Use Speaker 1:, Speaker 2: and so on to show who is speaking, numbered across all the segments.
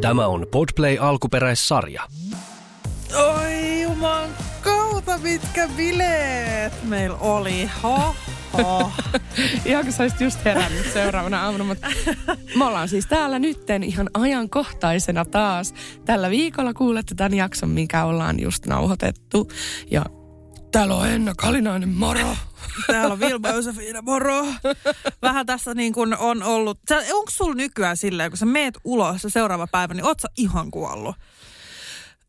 Speaker 1: Tämä on Podplay alkuperäissarja.
Speaker 2: Oi juman kautta, mitkä bileet meillä oli. Ho, ho.
Speaker 3: Ihan kun sä olisit just herännyt seuraavana aamuna, mutta me ollaan siis täällä nytten ihan ajankohtaisena taas. Tällä viikolla kuulette tämän jakson, mikä ollaan just nauhoitettu. Ja täällä on Enna Kalinainen, moro!
Speaker 2: Täällä on Vilma Josefina, moro. Vähän tässä niin kuin on ollut. Onko sulla nykyään silleen, kun sä meet ulos se seuraava päivä, niin oot sä ihan kuollut?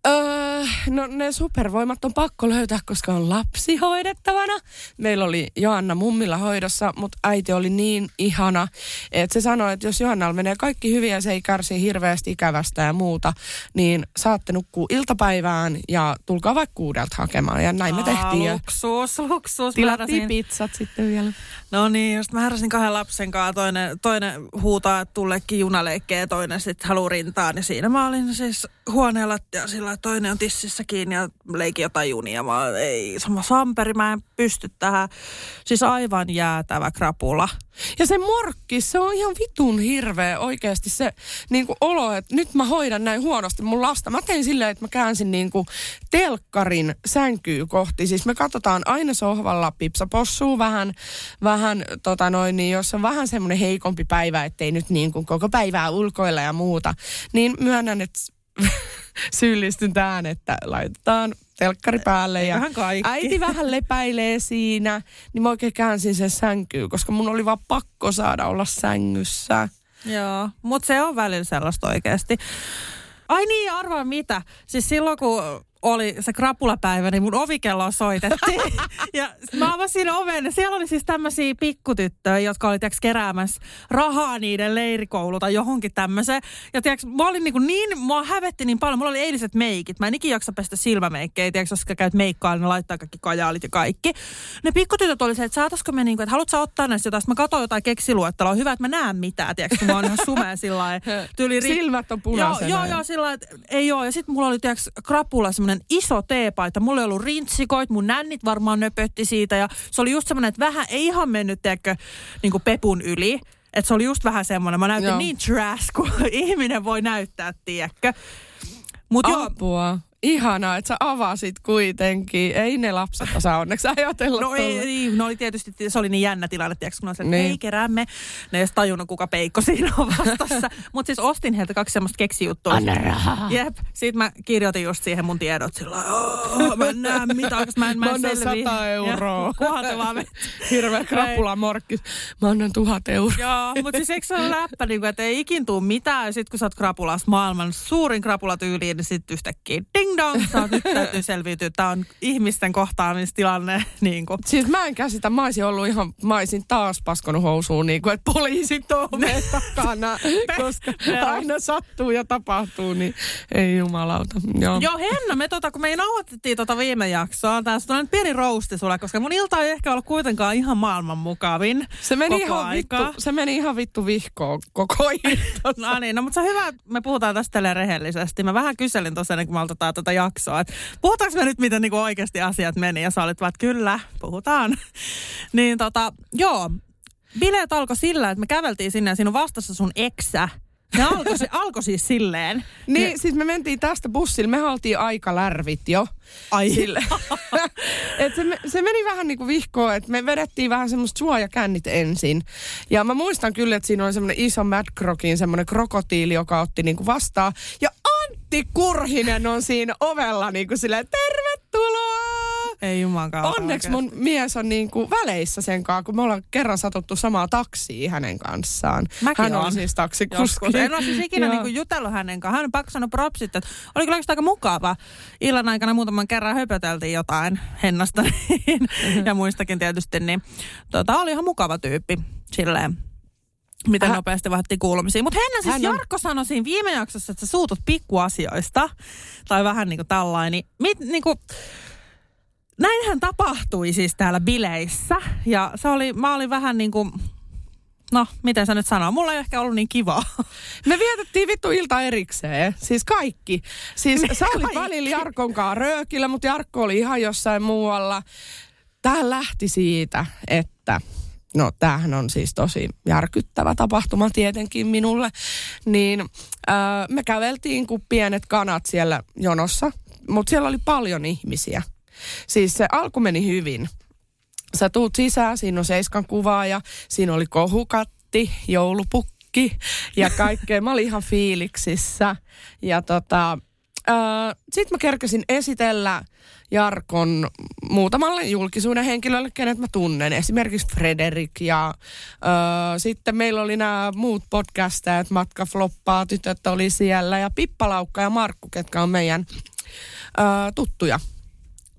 Speaker 3: Öö, no ne supervoimat on pakko löytää, koska on lapsi hoidettavana. Meillä oli Joanna mummilla hoidossa, mutta äiti oli niin ihana, että se sanoi, että jos Johannalla menee kaikki hyvin ja se ei kärsi hirveästi ikävästä ja muuta, niin saatte nukkua iltapäivään ja tulkaa vaikka kuudelta hakemaan. Ja näin me tehtiin.
Speaker 2: Aa, luksus, luksus.
Speaker 3: Tilattiin pizzat sitten vielä.
Speaker 2: No niin, just mä heräsin kahden lapsen kanssa. Toinen, toinen huutaa, että tullekin junaleikkeen toinen sitten haluu rintaan. Niin siinä mä olin siis huoneella ja sillä toinen on tississä kiinni ja leikin jotain junia. Mä olin, ei, sama Samperi, mä en pysty tähän. Siis aivan jäätävä krapula.
Speaker 3: Ja se morkki, se on ihan vitun hirveä oikeasti se niin kuin olo, että nyt mä hoidan näin huonosti mun lasta. Mä tein silleen, että mä käänsin niin kuin telkkarin sänkyy kohti. Siis me katsotaan aina sohvalla pipsapossuu vähän, vähän tota noin, niin jos on vähän semmoinen heikompi päivä, ettei nyt niin kuin koko päivää ulkoilla ja muuta, niin myönnän, että syyllistyn tähän, että laitetaan telkkari päälle ja
Speaker 2: Vähän kaikki.
Speaker 3: äiti vähän lepäilee siinä, niin mä oikein käänsin sen sänkyyn, koska mun oli vaan pakko saada olla sängyssä.
Speaker 2: Joo, mutta se on välillä sellaista oikeasti. Ai niin, arvaa mitä. Siis silloin kun oli se krapulapäivä, niin mun ovikello soitettiin. ja mä avasin oven ja siellä oli siis tämmöisiä pikkutyttöjä, jotka oli tiiäks, keräämässä rahaa niiden leirikoululta johonkin tämmöiseen. Ja tiiäks, mä olin niin, niin mua hävetti niin paljon. Mulla oli eiliset meikit. Mä en ikin jaksa pestä silmämeikkejä. Tiiäks, jos käyt meikkaa, niin ne laittaa kaikki kajaalit ja kaikki. Ne pikkutytöt oli se, että saataisiko me niin kuin, että haluatko sä ottaa näistä jotain. Sitten mä katsoin jotain keksiluettelua. Hyvä, että mä näen mitään, tiiäks, kun mä oon ihan sumea sillä lailla. Tyyli ri-
Speaker 3: Silmät on
Speaker 2: Joo,
Speaker 3: punaisena.
Speaker 2: joo, joo, sillä lailla, että ei joo. Ja sitten mulla oli tiiäks, krapula semmoinen iso teepaita. Mulla ei ollut rintsikoit, mun nännit varmaan nöpötti siitä. Ja se oli just semmoinen, että vähän ei ihan mennyt, tiedätkö, niin kuin pepun yli. Että se oli just vähän semmoinen, mä näytin
Speaker 3: Joo.
Speaker 2: niin trash, kuin ihminen voi näyttää, tiedätkö. Mutta joo,
Speaker 3: Apua. Ihanaa, että sä avasit kuitenkin. Ei ne lapset osaa onneksi ajatella.
Speaker 2: No ei, ei, no oli tietysti, se oli niin jännä tilanne, tiiäks, kun on se, että
Speaker 3: Niin.
Speaker 2: ei keräämme. Ne ei edes tajunnut, kuka peikko siinä on vastassa. Mutta siis ostin heiltä kaksi semmoista keksijuttua.
Speaker 3: Anna rahaa.
Speaker 2: Jep, sit mä kirjoitin just siihen mun tiedot sillä lailla, mä en näe mitään, koska mä en, mä
Speaker 3: Mä
Speaker 2: en
Speaker 3: annan
Speaker 2: selviä.
Speaker 3: 100 euroa.
Speaker 2: Ja, Kunhan te vaan met-
Speaker 3: Hirveä krapula morkkis. Mä annan tuhat euroa.
Speaker 2: Joo, mutta siis eikö se ole läppä, niin kuin, että ei ikin tuu mitään. Ja sit kun sä oot krapulas maailman suurin krapula tyyliin, niin sit yhtäkkiä ding dong, sä oot, nyt täytyy selviytyä. Tää on ihmisten kohtaamistilanne. Niin kuin.
Speaker 3: Siis mä en käsitä, mä olisin ollut ihan, mä olisin taas paskonut housuun, niin kuin, että poliisit on takana, koska aina sattuu ja tapahtuu, niin ei jumalauta. Joo.
Speaker 2: Joo, Henna, me tota, kun me nauhoitettiin tota viime jaksoa, tässä nyt pieni rousti sulle, koska mun ilta ei ehkä ollut kuitenkaan ihan maailman mukavin
Speaker 3: Se meni,
Speaker 2: koko
Speaker 3: ihan vittu,
Speaker 2: aikaa.
Speaker 3: se meni ihan vittu vihkoon koko ilta.
Speaker 2: No niin, no mutta se on hyvä, me puhutaan tästä rehellisesti. Mä vähän kyselin tosiaan, kun me aloitetaan tätä jaksoa, että puhutaanko me nyt, miten niinku oikeasti asiat meni, ja sä olit vaan, kyllä, puhutaan. niin tota, joo, bileet alkoi sillä, että me käveltiin sinne ja siinä vastassa sun eksä. Ne alkoi, alkoi siis silleen.
Speaker 3: Niin, siis me mentiin tästä bussilla, me oltiin aika lärvit jo.
Speaker 2: Ai.
Speaker 3: Sille. Et se, se meni vähän niin kuin vihkoon, että me vedettiin vähän semmoista suojakännit ensin. Ja mä muistan kyllä, että siinä oli semmoinen iso Mad Crocin semmoinen krokotiili, joka otti niin kuin vastaan. Ja Antti Kurhinen on siinä ovella niin kuin silleen, tervetuloa!
Speaker 2: Ei juman kautta
Speaker 3: Onneksi mun mies on niin kuin väleissä sen kanssa, kun me ollaan kerran satuttu samaa taksia hänen kanssaan.
Speaker 2: Mäkin
Speaker 3: Hän
Speaker 2: oon.
Speaker 3: oli siis taksikuski.
Speaker 2: Joskus. En ole siis ikinä
Speaker 3: Joo.
Speaker 2: niinku jutellut hänen kanssaan. Hän on pakko sanoa propsit, että oli kyllä aika mukava. Illan aikana muutaman kerran höpöteltiin jotain hennasta niin, ja muistakin tietysti. Niin, tota, oli ihan mukava tyyppi silleen. miten
Speaker 3: Hän-
Speaker 2: nopeasti vaihdettiin kuulumisia. Mutta Henna siis
Speaker 3: Hän on-
Speaker 2: Jarkko sanoi siinä viime jaksossa, että sä suutut pikkuasioista. Tai vähän niin kuin tällainen. Niin, mit, niin kuin, näinhän tapahtui siis täällä bileissä. Ja se oli, mä olin vähän niin kuin, no miten sä nyt sanoo, mulla ei ehkä ollut niin kivaa.
Speaker 3: Me vietettiin vittu ilta erikseen. Siis kaikki. Siis
Speaker 2: Niin,
Speaker 3: sä olit
Speaker 2: kaikki.
Speaker 3: välillä Jarkon kanssa röökillä, mutta Jarkko oli ihan jossain muualla. Tää lähti siitä, että no tämähän on siis tosi järkyttävä tapahtuma tietenkin minulle. Niin äh, me käveltiin kuin pienet kanat siellä jonossa, mutta siellä oli paljon ihmisiä. Siis se alku meni hyvin. Sä tuut sisään, siinä on Seiskan kuvaa ja siinä oli kohukatti, joulupukki ja kaikkea. Mä olin ihan fiiliksissä. Ja tota, sitten mä kerkesin esitellä Jarkon muutamalle julkisuuden henkilölle, kenet mä tunnen. Esimerkiksi Frederik ja ö, sitten meillä oli nämä muut podcastajat, Matka Floppaa, tytöt oli siellä ja Pippalaukka ja Markku, ketkä on meidän ö, tuttuja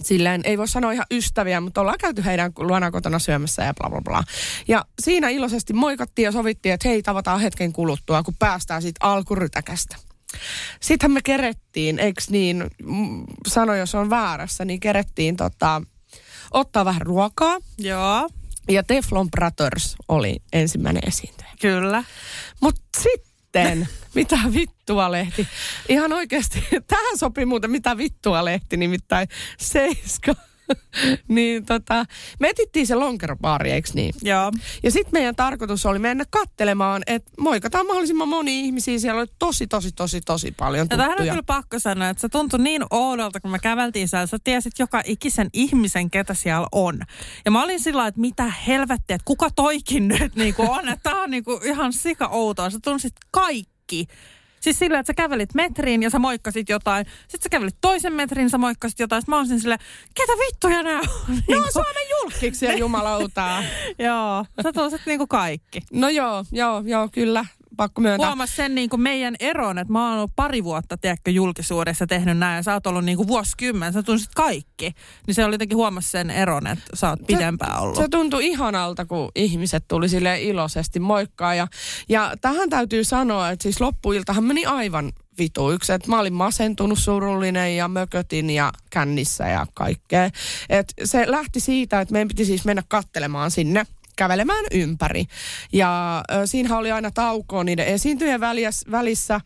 Speaker 3: silleen, ei voi sanoa ihan ystäviä, mutta ollaan käyty heidän luona kotona syömässä ja bla bla bla. Ja siinä iloisesti moikattiin ja sovittiin, että hei, tavataan hetken kuluttua, kun päästään siitä alkurytäkästä. Sittenhän me kerettiin, eikö niin, mm, sano jos on väärässä, niin kerettiin tota, ottaa vähän ruokaa.
Speaker 2: Joo,
Speaker 3: Ja Teflon Brothers oli ensimmäinen esiintyjä.
Speaker 2: kyllä.
Speaker 3: Mutta sitten, mitä vittua lehti? Ihan oikeasti, tähän sopii muuten mitä vittua lehti, nimittäin Seiska. niin tota, me etittiin se lonkerobaari, eikö niin?
Speaker 2: Joo.
Speaker 3: Ja sitten meidän tarkoitus oli mennä kattelemaan, että moikataan mahdollisimman moni ihmisiä. Siellä oli tosi, tosi, tosi, tosi paljon
Speaker 2: Ja tähän on
Speaker 3: tuttuja.
Speaker 2: kyllä pakko sanoa, että se tuntui niin oudolta, kun me käveltiin siellä. Sä tiesit joka ikisen ihmisen, ketä siellä on. Ja mä olin sillä että mitä helvettiä, että kuka toikin nyt niin kuin on. Että tää on niin kuin ihan sika outoa. Sä tunsit kaikki. Siis sillä, että sä kävelit metriin ja sä moikkasit jotain. Sitten sä kävelit toisen metrin, sä moikkasit jotain. Sitten mä olisin silleen, ketä vittuja nää on?
Speaker 3: No
Speaker 2: Niin
Speaker 3: on Suomen julkiksi ja jumalautaa.
Speaker 2: Joo, sä tunsit niin kuin kaikki.
Speaker 3: No joo, joo, joo, kyllä. Pakko myöntää.
Speaker 2: Huomas sen niin kuin meidän eron, että mä oon ollut pari vuotta, tiedätkö, julkisuudessa tehnyt näin. Ja sä oot ollut niin kuin vuosikymmen, sä tunsit kaikki. Niin se oli jotenkin huomas sen eron, että sä oot pidempään ollut.
Speaker 3: Se tuntui ihanalta, kun ihmiset tuli sille iloisesti moikkaa. Ja, ja tähän täytyy sanoa, että siis loppuiltahan meni aivan vituiksi. Että mä olin masentunut, surullinen ja mökötin ja kännissä ja kaikkea. Et se lähti siitä, että meidän piti siis mennä kattelemaan sinne kävelemään ympäri. Ja ö, siinähän oli aina taukoa niiden esiintyjen välissä.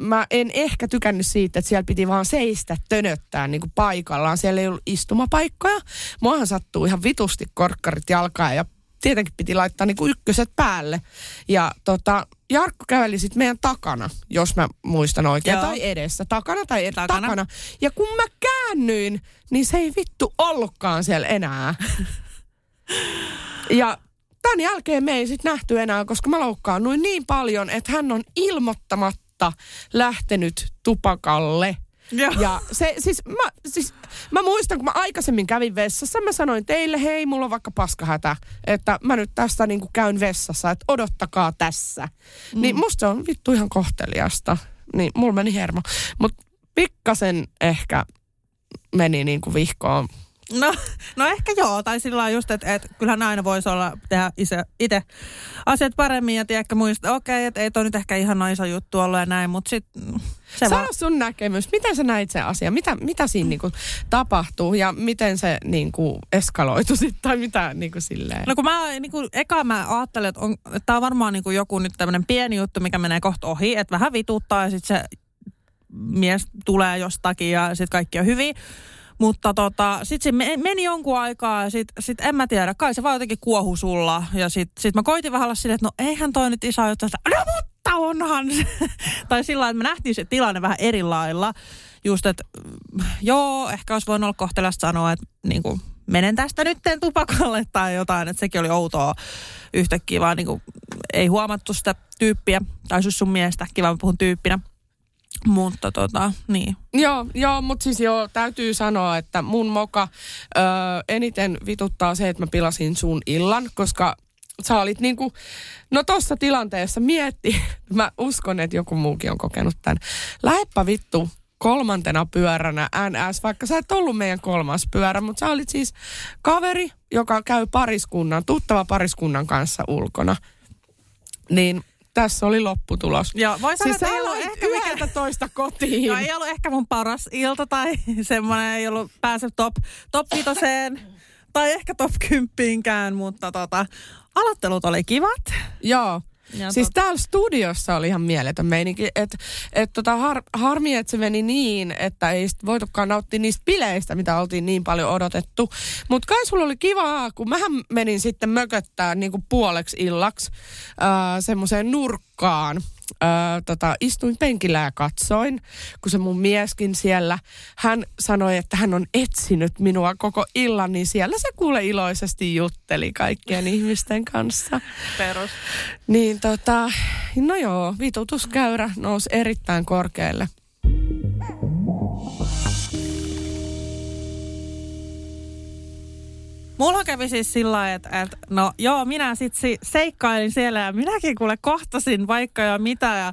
Speaker 3: Mä en ehkä tykännyt siitä, että siellä piti vaan seistä tönöttää niin kuin paikallaan. Siellä ei ollut istumapaikkoja. Muahan sattuu ihan vitusti korkkarit jalkaan ja tietenkin piti laittaa niin kuin ykköset päälle. Ja tota, Jarkko käveli sitten meidän takana, jos mä muistan oikein,
Speaker 2: Joo.
Speaker 3: tai edessä. Takana tai ed-
Speaker 2: Takana.
Speaker 3: takana. Ja kun mä käännyin, niin se ei vittu ollutkaan siellä enää. Ja tämän jälkeen me ei sitten nähty enää, koska mä loukkaannuin niin paljon, että hän on ilmoittamatta lähtenyt tupakalle.
Speaker 2: Joo.
Speaker 3: Ja se, siis mä, siis mä muistan, kun mä aikaisemmin kävin vessassa, mä sanoin teille, hei, mulla on vaikka paskahätä, että mä nyt tästä niin kuin käyn vessassa, että odottakaa tässä. Mm. Niin musta se on vittu ihan kohteliasta. Niin mulla meni hermo. Mutta pikkasen ehkä meni niin kuin vihkoon.
Speaker 2: No, no ehkä joo, tai sillä just, että, että kyllähän aina voisi olla tehdä itse asiat paremmin ja tiedäkö muistaa, okei, okay, että ei toi nyt ehkä ihan iso juttu ollut ja näin, mutta sitten se
Speaker 3: Sano
Speaker 2: vaan...
Speaker 3: sun näkemys, miten sä näit sen asian, mitä, mitä siinä niinku tapahtuu ja miten se niinku eskaloitu sitten tai mitä niinku silleen.
Speaker 2: No kun mä, niin kuin, eka mä ajattelin, että, on, että tää on varmaan niin kuin joku nyt tämmöinen pieni juttu, mikä menee kohta ohi, että vähän vituttaa ja sitten se mies tulee jostakin ja sitten kaikki on hyvin. Mutta tota, sitten se me- meni jonkun aikaa ja sitten sit en mä tiedä, kai se vaan jotenkin kuohu sulla. Ja sitten sit mä koitin vähän olla silleen, että no eihän toi nyt iso juttu. Sitten, No mutta onhan se. tai sillä että me nähtiin se tilanne vähän eri lailla. Just, että mm, joo, ehkä olisi voinut olla kohteliasta sanoa, että niin kuin, menen tästä nyt tupakalle tai jotain. Että sekin oli outoa yhtäkkiä, vaan niin kuin, ei huomattu sitä tyyppiä. Tai siis sun miestä, kiva mä puhun tyyppinä. Mutta tota, niin.
Speaker 3: Joo, joo mutta siis joo, täytyy sanoa, että mun moka ö, eniten vituttaa se, että mä pilasin sun illan, koska sä olit niinku, no tossa tilanteessa mietti, mä uskon, että joku muukin on kokenut tämän. Läheppä vittu kolmantena pyöränä NS, vaikka sä et ollut meidän kolmas pyörä, mutta sä olit siis kaveri, joka käy pariskunnan, tuttava pariskunnan kanssa ulkona. Niin tässä oli lopputulos.
Speaker 2: Joo, voi sanoa,
Speaker 3: Siis
Speaker 2: että ei ollut ehkä
Speaker 3: yhdeltä toista kotiin.
Speaker 2: Joo, ei ollut ehkä mun paras ilta tai semmoinen ei ollut pääse top, top vitoseen tai ehkä top kymppyinkään, mutta tota, aloittelut oli kivat.
Speaker 3: Joo.
Speaker 2: Ja
Speaker 3: siis täällä studiossa oli ihan mieletön meininki, että et tota har, harmi, että se meni niin, että ei sit voitukaan nauttia niistä bileistä, mitä oltiin niin paljon odotettu. Mutta kai sulla oli kivaa, kun mähän menin sitten mököttää niinku puoleksi illaksi äh, semmoiseen nurkkaan. Äh, tota, istuin penkillä ja katsoin, kun se mun mieskin siellä, hän sanoi, että hän on etsinyt minua koko illan, niin siellä se kuule iloisesti jutteli kaikkien ihmisten kanssa.
Speaker 2: perus.
Speaker 3: Niin tota, no joo, vitutuskäyrä nousi erittäin korkealle.
Speaker 2: Mulla kävi siis sillä että, että no joo, minä sitten seikkailin siellä ja minäkin kuule kohtasin vaikka ja mitä ja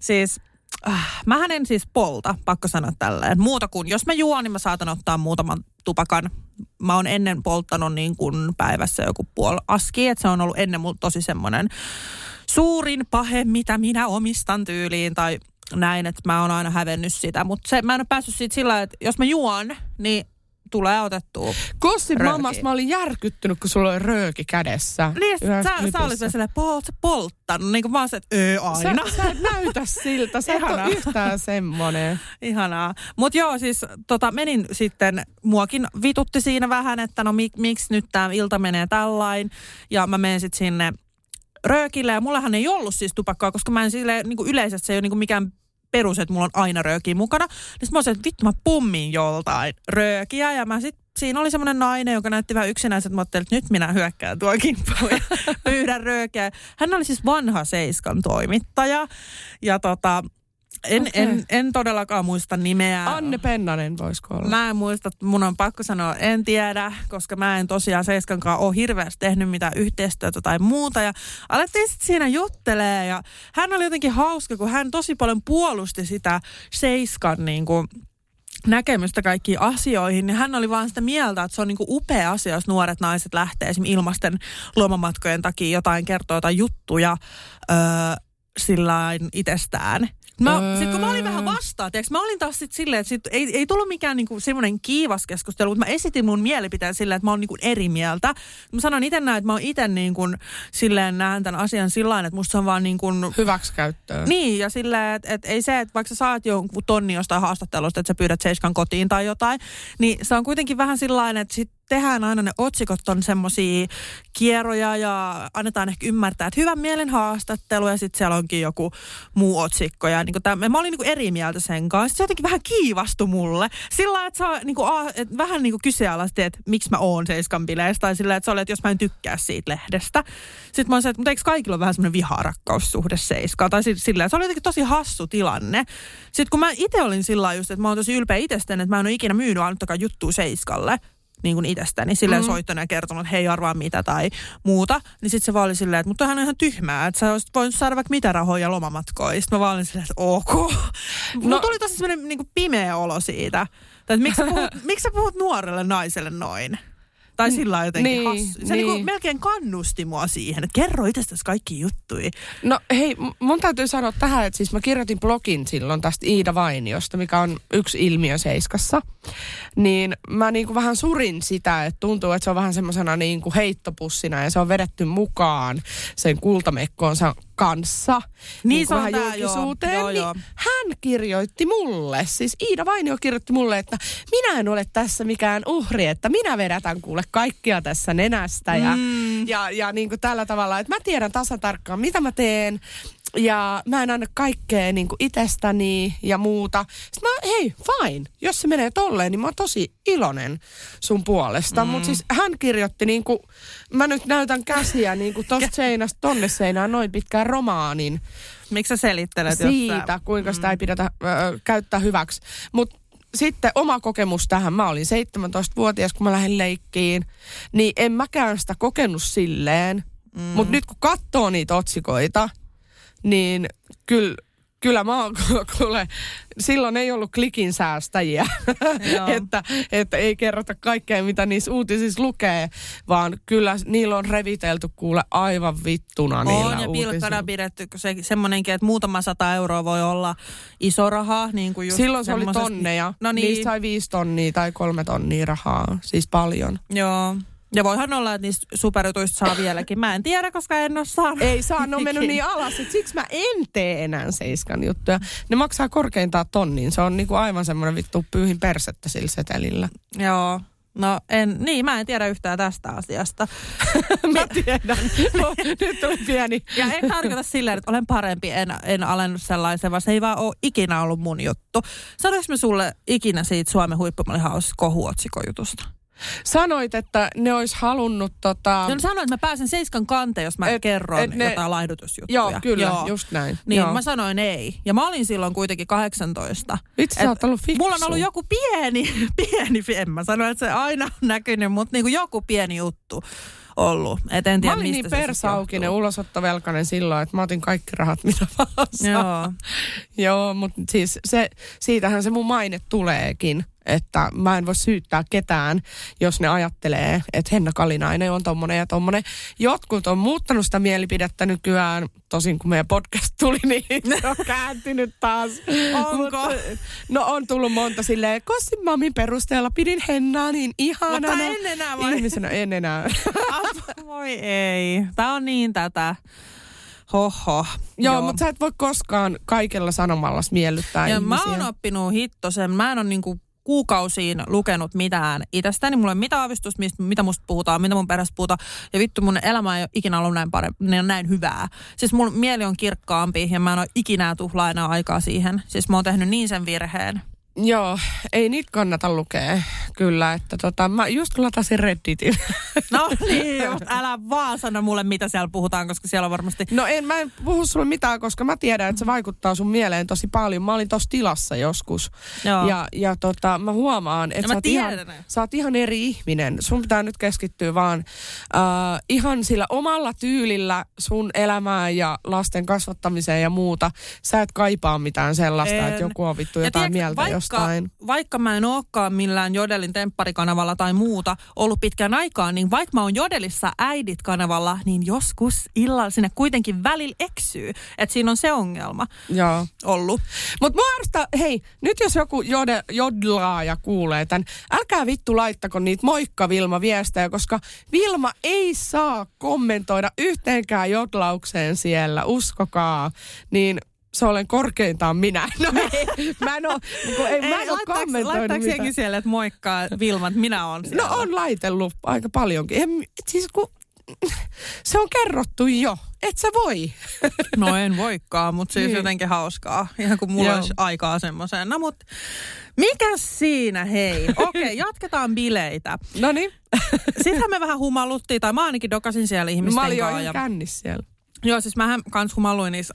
Speaker 2: siis äh, mähän en siis polta, pakko sanoa tälleen. Muuta kuin, jos mä juon, niin mä saatan ottaa muutaman tupakan. Mä oon ennen polttanut niin kuin päivässä joku puoli askia, että se on ollut ennen mulla tosi semmoinen suurin pahe, mitä minä omistan tyyliin tai näin, että mä oon aina hävennyt sitä. Mutta mä en ole päässyt siitä sillä että jos mä juon, niin tulee otettua.
Speaker 3: Kossin
Speaker 2: Rööki.
Speaker 3: mammas mä olin järkyttynyt, kun sulla oli rööki kädessä.
Speaker 2: Niin, sä, sä
Speaker 3: klipissä.
Speaker 2: olit silleen, polt, sä polttanut, niin kuin vaan se, että öö, aina.
Speaker 3: Sä, sä et näytä siltä, sä et ole yhtään semmonen.
Speaker 2: Ihanaa. Mutta joo, siis tota, menin sitten, muakin vitutti siinä vähän, että no mik, miksi nyt tämä ilta menee tällain. Ja mä menen sitten sinne röökille ja mullahan ei ollut siis tupakkaa, koska mä en sille niin yleisesti se ei ole niin mikään perus, että mulla on aina röökiä mukana. Niin mä olisin, että vittu mä pommin joltain röökiä ja mä sit Siinä oli semmoinen nainen, joka näytti vähän yksinäiseltä. Mä että nyt minä hyökkään tuon kimppuun ja pyydän röökiä. Hän oli siis vanha Seiskan toimittaja. Ja tota, en,
Speaker 3: Okei.
Speaker 2: en, en todellakaan muista nimeä.
Speaker 3: Anne Pennanen voisiko olla?
Speaker 2: Mä en muista, mun on pakko sanoa, en tiedä, koska mä en tosiaan Seiskankaan ole hirveästi tehnyt mitään yhteistyötä tai muuta. Ja alettiin sitten siinä juttelee ja hän oli jotenkin hauska, kun hän tosi paljon puolusti sitä Seiskan niin kuin, näkemystä kaikkiin asioihin, niin hän oli vaan sitä mieltä, että se on niinku upea asia, jos nuoret naiset lähtee esimerkiksi ilmasten lomamatkojen takia jotain kertoo jotain juttuja öö, sillain itsestään. Mä,
Speaker 3: Öö.
Speaker 2: sit kun mä olin vähän vastaan, tiiäks, mä olin taas sit silleen, että sit ei, ei tullut mikään niinku semmoinen kiivas keskustelu, mutta mä esitin mun mielipiteen silleen, että mä oon niinku eri mieltä. Mä sanon itse näin, että mä oon itse niinku, silleen näen tämän asian sillä että musta se on vaan niinku,
Speaker 3: Hyväksikäyttöön.
Speaker 2: niin, ja silleen, että et ei se, että vaikka sä saat jonkun tonni jostain haastattelusta, että sä pyydät Seiskan kotiin tai jotain, niin se on kuitenkin vähän sillä että sit tehdään aina ne otsikot on semmosia kierroja ja annetaan ehkä ymmärtää, että hyvän mielen haastattelu ja sitten siellä onkin joku muu otsikko. Ja niin tämä, mä olin niin eri mieltä sen kanssa. Se jotenkin vähän kiivastui mulle. Sillä että sä niin kuin, että vähän niin kyseenalaisti, että miksi mä oon Seiskan bileissä. Tai sillä että sä olet, että jos mä en tykkää siitä lehdestä. Sitten mä olisin, että mutta eikö kaikilla ole vähän semmoinen viharakkaussuhde Seiskaan? Tai si- sillä se oli jotenkin tosi hassu tilanne. Sitten kun mä itse olin sillä just, että mä oon tosi ylpeä itsestäni, että mä en ole ikinä myynyt ainuttakaan juttua Seiskalle niin kuin itsestäni, silleen mm. soittanut ja kertonut, että hei arvaa mitä tai muuta, niin sitten se vaan oli silleen, että mutta on ihan tyhmää, että sä olisit voinut saada vaikka mitä rahoja lomamatkoja. Sitten mä vaan olin silleen, että ok. No. Mulla tuli tosi semmoinen niin kuin pimeä olo siitä. Tai että miksi sä, puhut, miksi sä puhut nuorelle naiselle noin? Tai sillä lailla jotenkin
Speaker 3: Niin,
Speaker 2: hassu. Se
Speaker 3: niin.
Speaker 2: niin. Melkein kannusti mua siihen, että kerro itsestäsi kaikki juttui.
Speaker 3: No hei, mun täytyy sanoa tähän, että siis mä kirjoitin blogin silloin tästä Iida Vainiosta, mikä on yksi ilmiö Seiskassa. Niin mä niinku vähän surin sitä, että tuntuu, että se on vähän semmoisena niinku heittopussina ja se on vedetty mukaan sen kultamekkoonsa kanssa.
Speaker 2: Niin se on tää, joo.
Speaker 3: julkisuuteen.
Speaker 2: Joo,
Speaker 3: niin
Speaker 2: joo.
Speaker 3: Hän kirjoitti mulle, siis Iida Vainio kirjoitti mulle, että minä en ole tässä mikään uhri, että minä vedätän kuule kaikkia tässä nenästä ja,
Speaker 2: Mm.
Speaker 3: ja, ja niin kuin tällä tavalla, että mä tiedän tasan tarkkaan, mitä mä teen. Ja mä en anna kaikkea niin kuin itsestäni ja muuta. Sitten mä, hei, fine. Jos se menee tolleen, niin mä oon tosi iloinen sun puolesta. Mm. Mutta siis hän kirjoitti niin kuin, mä nyt näytän käsiä niin kuin tosta seinästä tonne seinään noin pitkään romaanin
Speaker 2: Miksi sä selittelet?
Speaker 3: siitä,
Speaker 2: sä-
Speaker 3: kuinka sitä ei pidetä ö, käyttää hyväksi. Mutta sitten oma kokemus tähän. Mä olin 17-vuotias, kun mä lähdin leikkiin. Niin en mäkään sitä kokenut silleen. Mm. Mutta nyt kun katsoo niitä otsikoita, niin kyllä kyllä mä oon kuule, silloin ei ollut klikin säästäjiä, että, että ei kerrota kaikkea, mitä niissä uutisissa lukee, vaan kyllä niillä on revitelty kuule aivan vittuna
Speaker 2: on,
Speaker 3: niillä
Speaker 2: ja
Speaker 3: uutisilla.
Speaker 2: pilkkana pidetty se, semmoinenkin, että muutama sata euroa voi olla iso raha. Niin kuin just
Speaker 3: Silloin se oli tonneja.
Speaker 2: No niin,
Speaker 3: Niistä sai viisi tonnia tai kolme tonnia rahaa, siis paljon.
Speaker 2: joo. Ja voihan olla, että niistä superjutuista saa vieläkin. Mä en tiedä, koska en ole saanut.
Speaker 3: Ei saa, ne on mennyt niin alas, että siksi mä en tee enää seiskan juttuja. Ne maksaa korkeintaan tonnin, se on niinku aivan semmoinen vittu pyyhin persettä sillä setelillä.
Speaker 2: Joo. No en, niin, mä en tiedä yhtään tästä asiasta.
Speaker 3: mä tiedän. No, nyt tuli pieni.
Speaker 2: Ja en tarkoita silleen, että olen parempi, en, en alennut sellaisen, vaan se ei vaan ole ikinä ollut mun juttu. Sanoinko mä sulle ikinä siitä Suomen huippumallihaussa kohuotsikojutusta?
Speaker 3: Sanoit, että ne olisi halunnut tota...
Speaker 2: No sanoin, että mä pääsen seiskan kanteen, jos mä
Speaker 3: Et-
Speaker 2: kerron
Speaker 3: et ne-
Speaker 2: jotain laihdutusjuttuja.
Speaker 3: Joo, kyllä, just näin.
Speaker 2: Niin,
Speaker 3: Joo.
Speaker 2: mä sanoin ei. Ja mä olin silloin kuitenkin 18.
Speaker 3: Vitsi, sä
Speaker 2: Et
Speaker 3: oot ollut fiksu.
Speaker 2: Mulla on ollut joku pieni, pieni, en mä sano, että se aina on näkynyt, mutta niinku joku pieni juttu ollut. Et en tiedä,
Speaker 3: Mä olin
Speaker 2: mistä
Speaker 3: niin
Speaker 2: se sit
Speaker 3: persaukinen, ulosottovelkainen silloin, että mä otin kaikki rahat, mitä vaan.
Speaker 2: Joo.
Speaker 3: Joo, mutta siis se, siitähän se mun maine tuleekin, että mä en voi syyttää ketään, jos ne ajattelee, että Henna Kalinainen on tommonen ja tommonen. Jotkut on muuttanut sitä mielipidettä nykyään, tosin kun meidän podcast tuli, niin se on kääntynyt taas.
Speaker 2: Onko?
Speaker 3: No on tullut monta silleen, Kossin mamin perusteella pidin Hennaa niin ihanana.
Speaker 2: Mutta en enää vai?
Speaker 3: Ihmisenä en enää.
Speaker 2: Voi ei. Tää on niin tätä. Hoho.
Speaker 3: Joo, mutta sä et voi koskaan kaikella sanomalla miellyttää
Speaker 2: Ja
Speaker 3: ihmisiä.
Speaker 2: mä oon oppinut hittosen. Mä en ole niinku kuukausiin lukenut mitään itsestäni. Mulla ei ole mitään aavistusta, mistä, mitä musta puhutaan, mitä mun perässä puhutaan. Ja vittu, mun elämä ei ole ikinä ollut näin, parempi, näin hyvää. Siis mun mieli on kirkkaampi ja mä en ole ikinä tuhlaa enää aikaa siihen. Siis mä oon tehnyt niin sen virheen.
Speaker 3: Joo, ei niitä kannata lukea, kyllä. Että tota, mä just latasin Redditin.
Speaker 2: No niin, mutta älä vaan sano mulle, mitä siellä puhutaan, koska siellä on varmasti...
Speaker 3: No en, mä en puhu sulle mitään, koska mä tiedän, että se vaikuttaa sun mieleen tosi paljon. Mä olin tossa tilassa joskus.
Speaker 2: Joo.
Speaker 3: Ja, ja tota, mä huomaan, että
Speaker 2: No
Speaker 3: sä,
Speaker 2: mä
Speaker 3: oot ihan, sä oot ihan eri ihminen. Sun pitää nyt keskittyä vaan äh, ihan sillä omalla tyylillä sun elämään ja lasten kasvattamiseen ja muuta. Sä et kaipaa mitään sellaista,
Speaker 2: En.
Speaker 3: että joku on vittu
Speaker 2: Ja
Speaker 3: jotain
Speaker 2: tiedätkö,
Speaker 3: mieltä jostain.
Speaker 2: Vaikka mä en olekaan millään Jodelin tempparikanavalla tai muuta ollut pitkän aikaa, niin vaikka mä oon Jodelissa äidit-kanavalla, niin joskus illalla sinne kuitenkin välillä eksyy. Että siinä on se ongelma
Speaker 3: Joo.
Speaker 2: ollut.
Speaker 3: Mutta mua ärsyttää, hei, nyt jos joku jode, jodlaaja kuulee tämän, älkää vittu laittako niitä moikka Vilma viestejä, koska Vilma ei saa kommentoida yhteenkään jodlaukseen siellä, uskokaa. Niin se olen korkeintaan minä. No ei, mä en ole, kun ei, mä en ole kommentoinut mitään.
Speaker 2: siellä, että moikkaa Vilma, että minä olen siellä?
Speaker 3: No on laitellut aika paljonkin. En, siis kun, se on kerrottu jo, et sä voi.
Speaker 2: No en voikaan, mutta siis
Speaker 3: Niin.
Speaker 2: jotenkin hauskaa. Ihan kuin mulla
Speaker 3: Joo.
Speaker 2: olisi aikaa semmoiseen. No mut mikä siinä hei? Okei, jatketaan bileitä.
Speaker 3: No niin,
Speaker 2: Sittenhän me vähän humaluttiin, tai mä ainakin dokasin siellä ihmisten
Speaker 3: mä olin jo
Speaker 2: kanssa. Ja...
Speaker 3: kännissä siellä.
Speaker 2: Joo, siis mähän kans humalluin niissä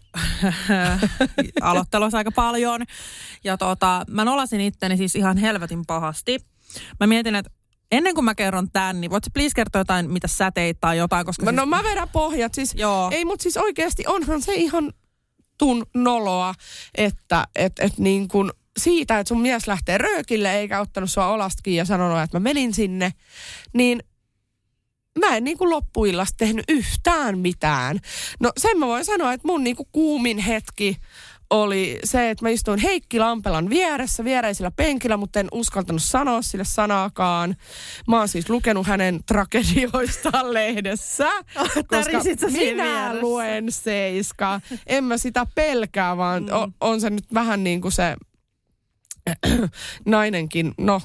Speaker 2: aloitteluissa aika paljon. Ja tota, mä nolasin itteni siis ihan helvetin pahasti. Mä mietin, että ennen kuin mä kerron tän, niin voit sä please kertoa jotain, mitä sä teit tai jotain, koska
Speaker 3: Mä,
Speaker 2: siis...
Speaker 3: no mä vedän pohjat. Siis,
Speaker 2: Joo.
Speaker 3: Ei, mutta siis oikeasti onhan se ihan tun noloa, että et, et niin kun siitä, että sun mies lähtee röökille eikä ottanut sua olastakin ja sanonut, että mä menin sinne, niin mä en niin kuin loppuillasta tehnyt yhtään mitään. No sen mä voin sanoa, että mun niin kuin kuumin hetki oli se, että mä istuin Heikki Lampelan vieressä, viereisellä penkillä, mutta en uskaltanut sanoa sille sanaakaan. Mä oon siis lukenut hänen tragedioistaan lehdessä, koska minä
Speaker 2: vieressä?
Speaker 3: luen Seiska. En mä sitä pelkää, vaan mm. on, on se nyt vähän niin kuin se nainenkin, no,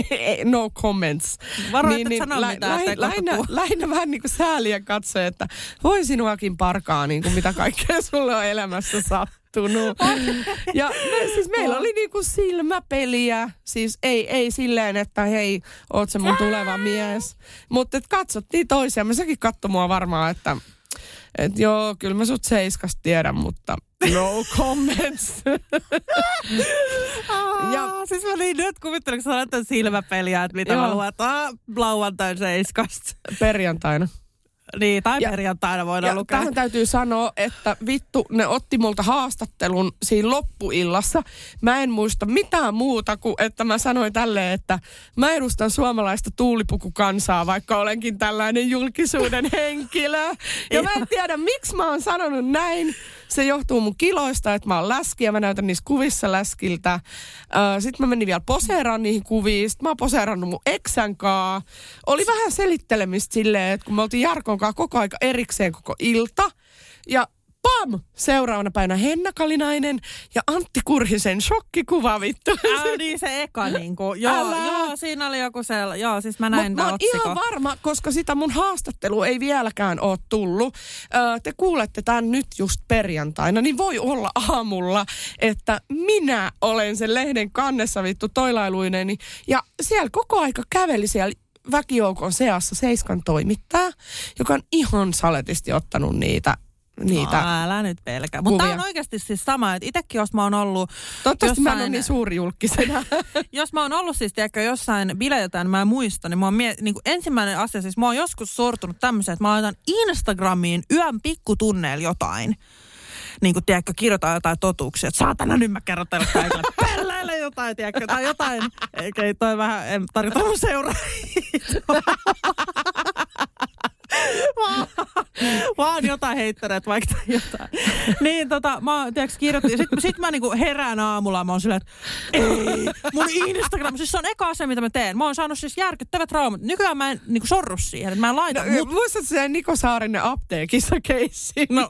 Speaker 3: no comments.
Speaker 2: Varo, et et sano mitään, ettei kohta
Speaker 3: lähinnä, lähinnä vähän niin kuin sääliä katsoa, että voi sinuakin parkaa, niin kuin mitä kaikkea sulle on elämässä sattunut. ja me, siis meillä oli niin kuin silmäpeliä, siis ei, ei silleen, että hei, oot se mun tuleva mies. Mutta katsottiin toisiamme, sekin katsoi mua varmaan, että et joo, kyllä mä sut seiskas tiedän, mutta no comments.
Speaker 2: Ja,
Speaker 3: Ja-
Speaker 2: siis mä niin nyt kuvittelen, kun sä silmäpeliä, että mitä
Speaker 3: Joo.
Speaker 2: ah, lauantain seiskasta.
Speaker 3: Perjantaina.
Speaker 2: Niin, tai
Speaker 3: Ja-
Speaker 2: perjantaina voidaan
Speaker 3: Ja
Speaker 2: lukea.
Speaker 3: tähän täytyy sanoa, että vittu, ne otti multa haastattelun siinä loppuillassa. Mä en muista mitään muuta kuin, että mä sanoin tälleen, että mä edustan suomalaista tuulipukukansaa, vaikka olenkin tällainen julkisuuden henkilö. Ja mä en tiedä, miksi mä oon sanonut näin. Se johtuu mun kiloista, että mä oon läski ja mä näytän niissä kuvissa läskiltä. Sitten mä menin vielä poseeraan niihin kuviin. Sitten mä oon poseerannut mun eksän kaa. Oli vähän selittelemistä silleen, että kun me oltiin Jarkon kanssa koko aika erikseen koko ilta. Ja pam! Seuraavana päivänä Henna Kalinainen ja Antti Kurhisen shokkikuva vittu.
Speaker 2: Ää, niin se eka niinku. Joo,
Speaker 3: Älä.
Speaker 2: joo, siinä oli joku se, joo, siis mä
Speaker 3: Mut
Speaker 2: näin
Speaker 3: mä
Speaker 2: tämän
Speaker 3: oon ihan varma, koska sitä mun haastattelu ei vieläkään ole tullut. Öö, te kuulette tämän nyt just perjantaina, niin voi olla aamulla, että minä olen sen lehden kannessa vittu toilailuinen. Ja siellä koko aika käveli siellä väkijoukon seassa Seiskan toimittaja, joka on ihan saletisti ottanut niitä niitä.
Speaker 2: No, älä nyt pelkää. Mutta tämä on oikeasti siis sama, että itsekin jos mä oon ollut
Speaker 3: Toivottavasti mä en
Speaker 2: jossain-
Speaker 3: niin suuri julkisena.
Speaker 2: jos mä oon ollut siis tiedätkö, jossain bileiltä, niin mä en muista, niin, mä oon mie- niin kuin ensimmäinen asia, siis mä oon joskus sortunut tämmöiseen, että mä laitan Instagramiin yön pikkutunneilla jotain. Niin kuin, tiedätkö, kirjoitan jotain totuuksia, että saatana nyt mä kerron teille kaikille pelleille jotain, tiedätkö, tai jotain, eikä ei toi vähän, en tarkoita mun seuraajia. vaan, vaan jotain heittäneet vaikka tai jotain. Niin tota, mä tiedätkö, kirjoitin, ja sit, sit mä niinku herään aamulla, mä oon silleen, että ei, mun Instagram, siis se on eka asia, mitä mä teen. Mä oon saanut siis järkyttävät traumat. Nykyään mä en niinku sorru siihen, että mä en laita,
Speaker 3: No,
Speaker 2: mut
Speaker 3: Muistatko sen Niko Saarinen apteekissa keissi?
Speaker 2: No,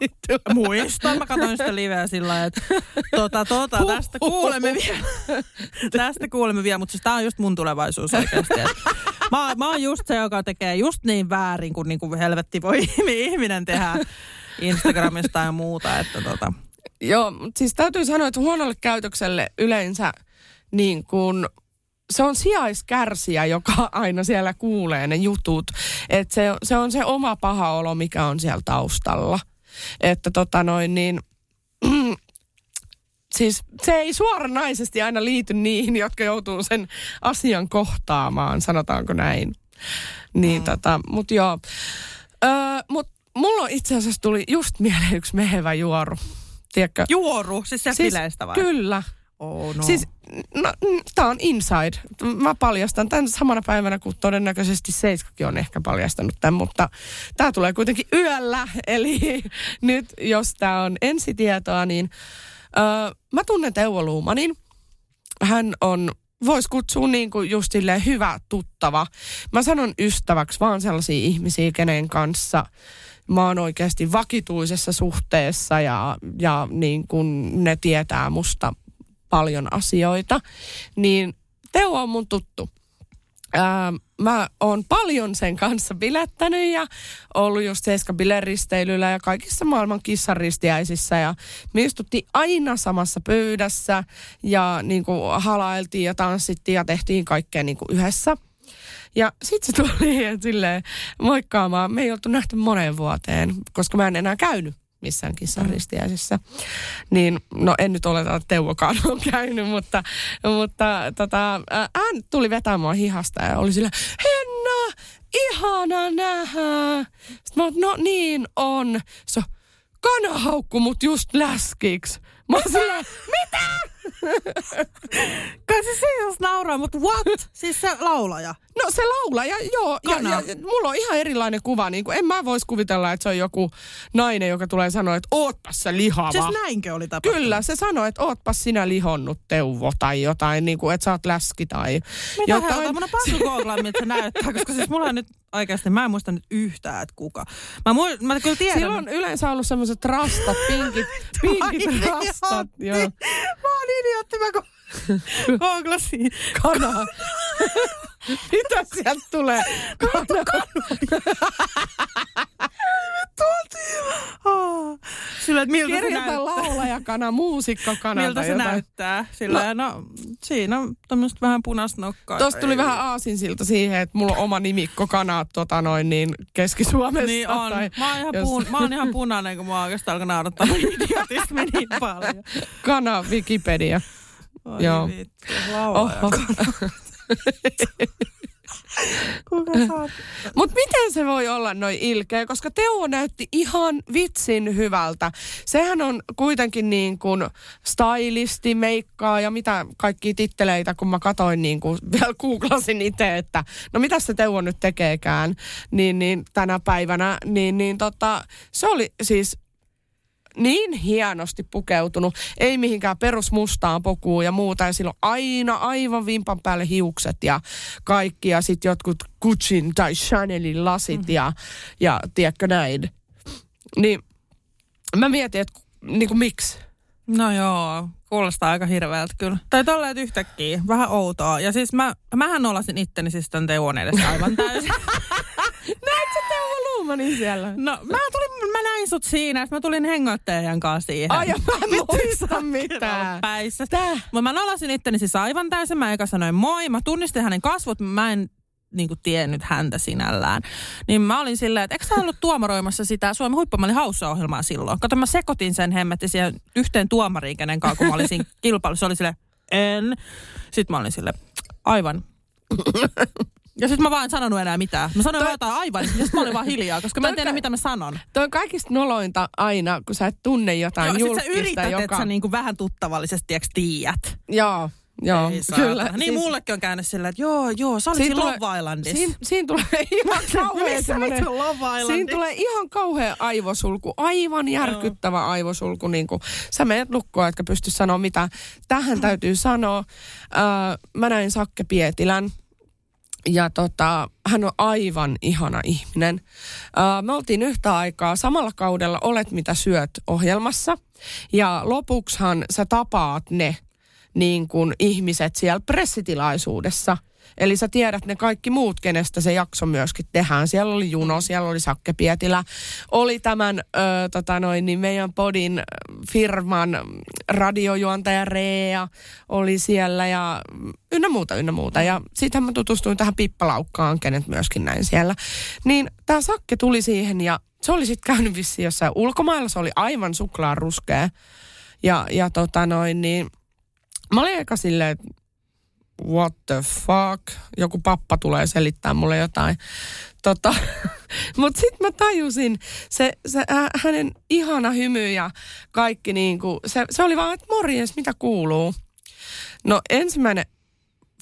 Speaker 2: muistan. Mä katsoin sitä liveä sillä lailla, että tota, tota, tästä kuulemme vielä. tästä kuulemme vielä, mutta siis tää on just mun tulevaisuus oikeasti. Et Mä, mä oon just se, joka tekee just niin väärin kuin, niin kuin helvetti voi ihminen tehdä Instagramista ja muuta. Että tota.
Speaker 3: Joo, siis täytyy sanoa, että huonolle käytökselle yleensä niin kuin, se on sijaiskärsijä, joka aina siellä kuulee ne jutut. Että se, se on se oma paha olo, mikä on siellä taustalla. Että tota noin niin, siis se ei suoranaisesti aina liity niihin, jotka joutuu sen asian kohtaamaan, sanotaanko näin. Niin mm. tota, mut joo. Öö, mut mulla itse asiassa tuli just mieleen yksi mehevä juoru. Tiedätkö?
Speaker 2: Juoru, siis se siis, vai?
Speaker 3: Kyllä.
Speaker 2: Oh, no.
Speaker 3: Siis, no, tämä on inside. Mä paljastan tämän samana päivänä, kun todennäköisesti Seiskakin on ehkä paljastanut tämän, mutta tämä tulee kuitenkin yöllä. Eli nyt, jos tämä on ensitietoa, niin öö, mä tunnen Teuvo Luumanin. Hän on, voisi kutsua niin kuin just silleen hyvä tuttava. Mä sanon ystäväksi vaan sellaisia ihmisiä, kenen kanssa mä oon oikeasti vakituisessa suhteessa ja, ja niin kuin ne tietää musta paljon asioita, niin Teo on mun tuttu. Ää, mä oon paljon sen kanssa bilettänyt ja ollut just Seiska bileristeilyllä ja kaikissa maailman kissaristiäisissä ja me istuttiin aina samassa pöydässä ja niin kuin halailtiin ja tanssittiin ja tehtiin kaikkea niin kuin yhdessä. Ja sitten se tuli silleen moikkaamaan. Me ei oltu nähty moneen vuoteen, koska mä en enää käynyt missään kissaristiäisissä. Niin, no en nyt oleta, että Teuvokaan on käynyt, mutta, mutta tota, hän tuli vetämään hihasta ja oli sillä, Henna, ihana nähdä. Sitten mä oon, no niin on. Se on, kana haukku mut just läskiksi. Mä oon silleen, mitä?
Speaker 2: Kai se se jos nauraa, mutta what? siis se laulaja.
Speaker 3: No se laulaja, joo. Ja,
Speaker 2: Kana.
Speaker 3: ja, ja, mulla on ihan erilainen kuva. Niin kuin, en mä vois kuvitella, että se on joku nainen, joka tulee sanoa, että ootpas sä lihava.
Speaker 2: Siis näinkö oli tapahtunut?
Speaker 3: Kyllä, se sanoi, että ootpas sinä lihonnut Teuvo tai jotain, niin kuin, että sä oot läski tai
Speaker 2: Mitä
Speaker 3: jotain.
Speaker 2: helta? Mun on pakko googlaa, miltä se näyttää, koska siis mulla on nyt oikeasti, mä en muista nyt yhtään, että kuka. Mä, mu- mä kyllä tiedän.
Speaker 3: Sillä on yleensä ollut semmoiset rastat, pinkit, pinkit
Speaker 2: Ai,
Speaker 3: rastat. Joo.
Speaker 2: Mä oon idiootti, mä go- googlasin.
Speaker 3: Kana. Mitä sieltä tulee? Kana.
Speaker 2: Oh. Sillä, että miltä se
Speaker 3: Kirjoita
Speaker 2: näyttää.
Speaker 3: laulajakana, muusikkokana.
Speaker 2: Miltä se
Speaker 3: jotain.
Speaker 2: näyttää? Sillä no. no, siinä on tämmöistä vähän punaista nokkaa.
Speaker 3: Tuosta tuli vähän aasinsilta siihen, että mulla on oma nimikko Kana tota noin, niin Keski-Suomessa.
Speaker 2: Niin on.
Speaker 3: Tai
Speaker 2: Mä oon, ihan
Speaker 3: jos-
Speaker 2: puun, mä oon ihan punainen, kun mä oikeastaan alkaa naurattaa idiotismi niin paljon.
Speaker 3: Kana Wikipedia.
Speaker 2: Oi
Speaker 3: Joo.
Speaker 2: vittu, laulaja.
Speaker 3: Oho. Mutta miten se voi olla noin ilkeä, koska Teuvo näytti ihan vitsin hyvältä. Sehän on kuitenkin niin kuin stylisti, meikkaa ja mitä kaikki titteleitä, kun mä katoin niin kuin, vielä googlasin itse, että no mitä se Teuvo nyt tekeekään, niin, niin tänä päivänä, niin, niin tota, se oli siis niin hienosti pukeutunut, ei mihinkään perusmustaan pokuun ja muuta. Ja silloin aina aivan vimpan päälle hiukset ja kaikki ja sitten jotkut Gucciin tai Chanelin lasit mm. ja, ja tiedätkö näin. Niin mä mietin, että niin kuin miksi?
Speaker 2: No joo, kuulostaa aika hirveältä kyllä. Tai tolleen yhtäkkiä, vähän outoa. Ja siis mä, mähän nolasin itteni siis tämän Teuon edessä aivan täysin.
Speaker 3: Näetkö sä Teuvo Luumanin siellä?
Speaker 2: No mä, tulin, mä näin sut siinä, että mä tulin hengoittajan kanssa siihen.
Speaker 3: Ai ja mä en muista mitään.
Speaker 2: Päissä. Mutta mä nolasin itteni siis aivan täysin. Mä eka sanoin moi. Mä tunnistin hänen kasvot. Mä en niin kuin tiennyt häntä sinällään. Niin mä olin silleen, että eikö sä ollut tuomaroimassa sitä Suomen huippumalli haussa-ohjelmaa silloin? Kato, mä sekoitin sen hemmetti siihen yhteen tuomariin, kenen kanssa, kun mä olin siinä kilpailussa. Se oli silleen, en. Sitten mä olin silleen, aivan. Ja sitten mä vaan en sanonut enää mitään. Mä sanoin
Speaker 3: Toi-
Speaker 2: jotain aivan, ja sitten mä olin vaan hiljaa, koska mä en tiedä, mitä mä sanon.
Speaker 3: Toi on kaikista nolointa aina, kun sä et tunne jotain
Speaker 2: Joo, sit
Speaker 3: julkista,
Speaker 2: sä yrität,
Speaker 3: joka...
Speaker 2: että sä niinku vähän tuttavallisesti, tiedätkö, tiedät.
Speaker 3: Joo, joo,
Speaker 2: Ei
Speaker 3: kyllä.
Speaker 2: Niin mullekin on käynyt sillä, että joo, joo, sä olit siinä Love Islandissa.
Speaker 3: Siinä, siinä tulee ihan kauhea
Speaker 2: Missä
Speaker 3: semmoinen-? Siinä tulee ihan kauhea aivosulku, aivan järkyttävä aivosulku. Niin kuin, sä meet lukkoon, etkä pysty sanoa mitä. Tähän täytyy sanoa. Äh, mä näin Sakke Pietilän. Ja tota, hän on aivan ihana ihminen. Me oltiin yhtä aikaa samalla kaudella Olet mitä syöt ohjelmassa. Ja lopuksihan sä tapaat ne niin kuin ihmiset siellä pressitilaisuudessa. Eli sä tiedät ne kaikki muut, kenestä se jakso myöskin tehdään. Siellä oli Juno, siellä oli Sakke Pietilä, oli tämän ö, tota noin, niin meidän podin firman radiojuontaja Rea oli siellä ja ynnä muuta, ynnä muuta. Ja sitten mä tutustuin tähän Pippalaukkaan, kenet myöskin näin siellä. Niin tämä Sakke tuli siihen ja se oli sitten käynyt vissiin jossain ulkomailla, se oli aivan suklaaruskea. Ja, ja tota noin, niin mä olin aika silleen, what the fuck, joku pappa tulee selittää mulle jotain. Tota, Mutta sitten mä tajusin, se, se äh, hänen ihana hymy ja kaikki niinku, se, se oli vaan, että morjens, mitä kuuluu? No ensimmäinen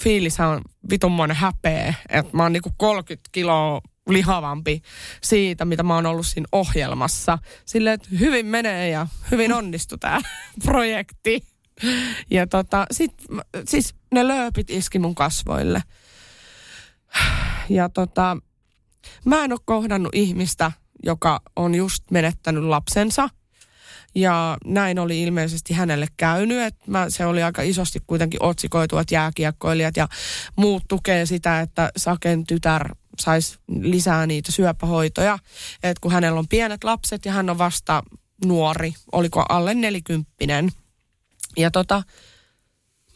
Speaker 3: fiilis on vitunmoinen häpeä, että mä oon niinku 30 kiloa lihavampi siitä, mitä mä oon ollut siinä ohjelmassa. Silleen, että hyvin menee ja hyvin onnistui tämä projekti. Ja tota, sit, siis ne lööpit iski mun kasvoille. Ja tota, mä en ole kohdannut ihmistä, joka on just menettänyt lapsensa. Ja näin oli ilmeisesti hänelle käynyt, että mä, se oli aika isosti kuitenkin otsikoitu, että jääkiekkoilijat ja muut tukee sitä, että Saken tytär saisi lisää niitä syöpähoitoja. Että kun hänellä on pienet lapset ja hän on vasta nuori, oliko alle nelikymppinen. Ja tota,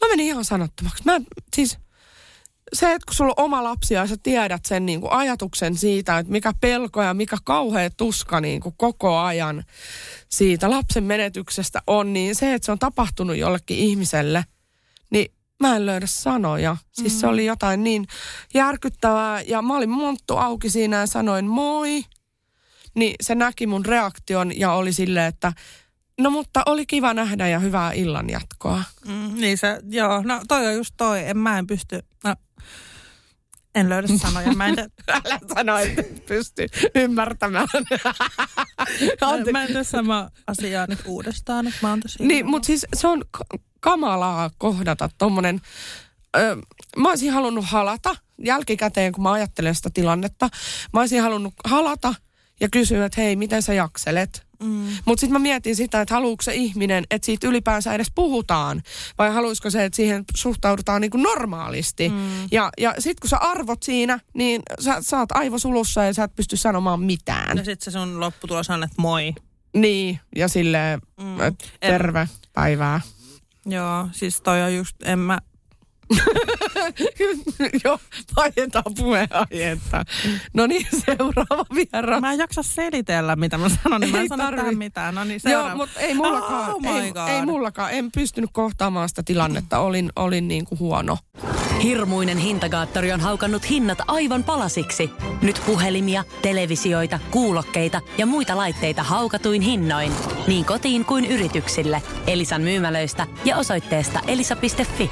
Speaker 3: mä menin ihan sanattomaksi. Mä siis, se, että kun sulla on oma lapsi ja sä tiedät sen niin kuin ajatuksen siitä, että mikä pelko ja mikä kauhea tuska niin kuin koko ajan siitä lapsen menetyksestä on, niin se, että se on tapahtunut jollekin ihmiselle, niin mä en löydä sanoja. Siis mm. se oli jotain niin järkyttävää ja mä olin monttu auki siinä ja sanoin moi. Niin se näki mun reaktion ja oli silleen, että no mutta oli kiva nähdä ja hyvää illan jatkoa.
Speaker 2: Mm, niin se, joo, no toi on just toi, en mä en pysty, no, en löydä sanoja, mä en, te,
Speaker 3: Älä sano, että et pysty ymmärtämään.
Speaker 2: mä, mä en tee sama asiaa nyt uudestaan, että mä oon tosi
Speaker 3: Niin, mutta siis se on k- kamalaa kohdata tommonen... Ö, mä olisin halunnut halata jälkikäteen, kun mä ajattelen sitä tilannetta. Mä olisin halunnut halata ja kysyä, että hei, miten sä jakselet? Mm. Mutta sitten mä mietin sitä, että haluuko se ihminen, että siitä ylipäänsä edes puhutaan. Vai haluaisiko se, että siihen suhtaudutaan niin kuin normaalisti. Mm. Ja, ja sitten kun sä arvot siinä, niin sä, sä oot aivosulussa ja sä et pysty sanomaan mitään.
Speaker 2: Ja sit se sun lopputulos on, että moi.
Speaker 3: Niin, ja silleen, mm. terve päivää.
Speaker 2: Joo, siis toi on just, en mä,
Speaker 3: Joo, vaihdetaan puheenaihetta. No niin, seuraava vieras.
Speaker 2: mä en jaksa selitellä, mitä mä sanon, niin mä
Speaker 3: Ei
Speaker 2: en sano
Speaker 3: tarvi.
Speaker 2: tähän mitään. No niin, seuraava.
Speaker 3: Joo, mutta ei mullakaan,
Speaker 2: Oh
Speaker 3: ei, ei mullakaan. En pystynyt kohtaamaan sitä tilannetta. Olin, olin niin kuin huono.
Speaker 4: Hirmuinen hintakaattori on haukannut hinnat aivan palasiksi. Nyt puhelimia, televisioita, kuulokkeita ja muita laitteita haukatuin hinnoin. Niin kotiin kuin yrityksille. Elisan myymälöistä ja osoitteesta elisa.fi.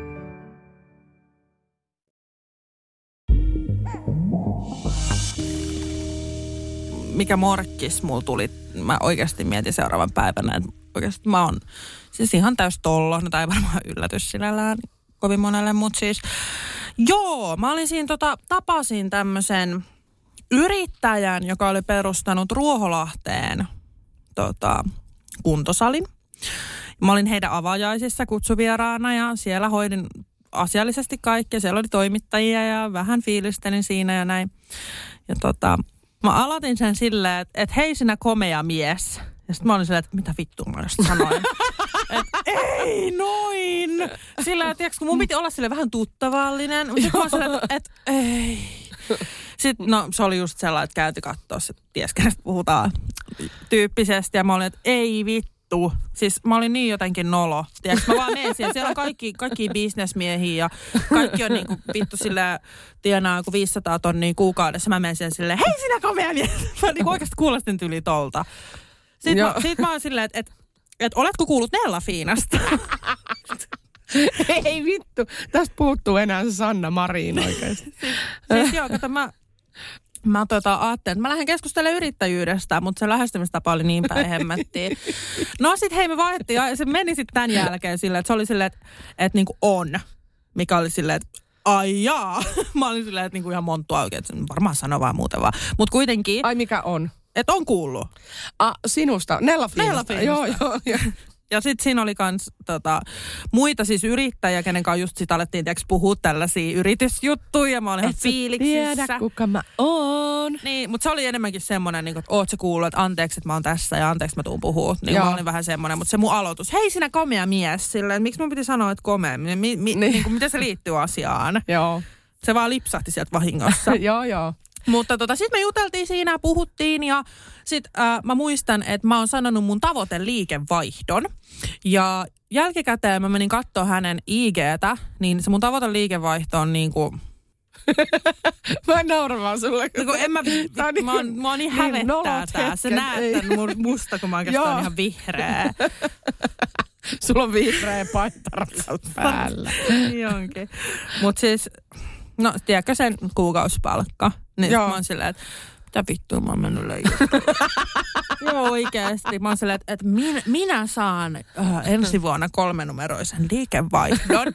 Speaker 2: mikä morkkis mulla tuli. Mä oikeasti mietin seuraavan päivänä, että oikeasti mä oon siis ihan täys tollo. No ei varmaan yllätys sinällään kovin monelle, mutta siis joo, mä olin siinä tota, tapasin tämmöisen yrittäjän, joka oli perustanut Ruoholahteen tota, kuntosalin. Mä olin heidän avajaisissa kutsuvieraana ja siellä hoidin asiallisesti kaikkea. Siellä oli toimittajia ja vähän fiilistelin siinä ja näin. Ja tota, mä aloitin sen silleen, että, että hei sinä komea mies. Ja sitten mä olin silleen, että mitä vittua mä just sanoin. Et, ei noin. Sillä, että tiiäks, kun mun piti olla sille vähän tuttavallinen. Mutta mä silleen, että, että ei. Sitten no se oli just sellainen, että käyty katsoa, että ties kenestä puhutaan tyyppisesti. Ja mä olin, että ei vittu. Siis mä olin niin jotenkin nolo. Tiedätkö, mä vaan menen siellä. Siellä on kaikki, kaikki bisnesmiehiä ja kaikki on niinku vittu sillä tienaa joku 500 tonnia kuukaudessa. Mä menen siellä silleen, hei sinä komea mies. Mä niinku oikeasti kuulostin tyli tolta. Sitten
Speaker 3: Joo.
Speaker 2: mä, sit mä oon silleen, että et, et, oletko kuullut Nella Fiinasta?
Speaker 3: Ei vittu, tästä puuttuu enää se Sanna Marin oikeasti.
Speaker 2: siis joo, kato mä, mä tota, ajattelin, että mä lähden keskustelemaan yrittäjyydestä, mutta se lähestymistapa oli niin päin hemmettiin. No sit hei me vaihdettiin, ja se meni sitten tämän jälkeen silleen, että se oli silleen, että, että niinku on, mikä oli silleen, että ai jaa. Mä olin silleen, että niinku ihan monttua oikein, että varmaan sano vaan muuten vaan. Mutta kuitenkin,
Speaker 3: Ai mikä on?
Speaker 2: että on kuullut.
Speaker 3: Ah, sinusta, Nella
Speaker 2: Nella
Speaker 3: Fiinasta.
Speaker 2: Fiinasta.
Speaker 3: Joo, joo, joo.
Speaker 2: Ja sitten siinä oli kans tota, muita siis yrittäjiä, kenen kanssa just sit alettiin tiiäks, puhua tällaisia yritysjuttuja. ja Mä olin fiiliksissä.
Speaker 3: Tiedä, kuka mä oon.
Speaker 2: Niin, mutta se oli enemmänkin semmoinen, niin että oot sä kuullut, että anteeksi, että mä oon tässä ja anteeksi mä tuun puhua. Niin
Speaker 3: Joo.
Speaker 2: mä olin vähän semmoinen, mutta se mun aloitus, hei sinä komea mies, silleen, miksi mun piti sanoa, että komea, mi, mi,
Speaker 3: Niin.
Speaker 2: niin. kuin, miten se liittyy asiaan.
Speaker 3: Joo.
Speaker 2: Se vaan lipsahti sieltä vahingossa.
Speaker 3: joo, joo.
Speaker 2: Mutta tota, sitten me juteltiin siinä, puhuttiin ja sitten äh, mä muistan, että mä oon sanonut mun tavoite liikevaihdon. Ja jälkikäteen mä menin katsoa hänen IGtä, niin se mun tavoite liikevaihto on niinku,
Speaker 3: Mä en naura vaan sulle.
Speaker 2: niinku en mä,
Speaker 3: Tää on
Speaker 2: mä, oon, mä oon niin hävettää
Speaker 3: nolot
Speaker 2: tää. Se
Speaker 3: hetket,
Speaker 2: näet tän mun musta, kun mä oikeastaan oon ihan vihreä.
Speaker 3: Sulla on vihreä paita päällä.
Speaker 2: Jonkin. Mut siis, no tiedätkö sen kuukausipalkka? Niin
Speaker 3: Joo.
Speaker 2: mä oon silleen, että mitä vittua mä oon mennyt. Joo oikeesti. Mä oon silleen, että, että minä, minä saan äh, ensi vuonna kolmenumeroisen liikevaihdon.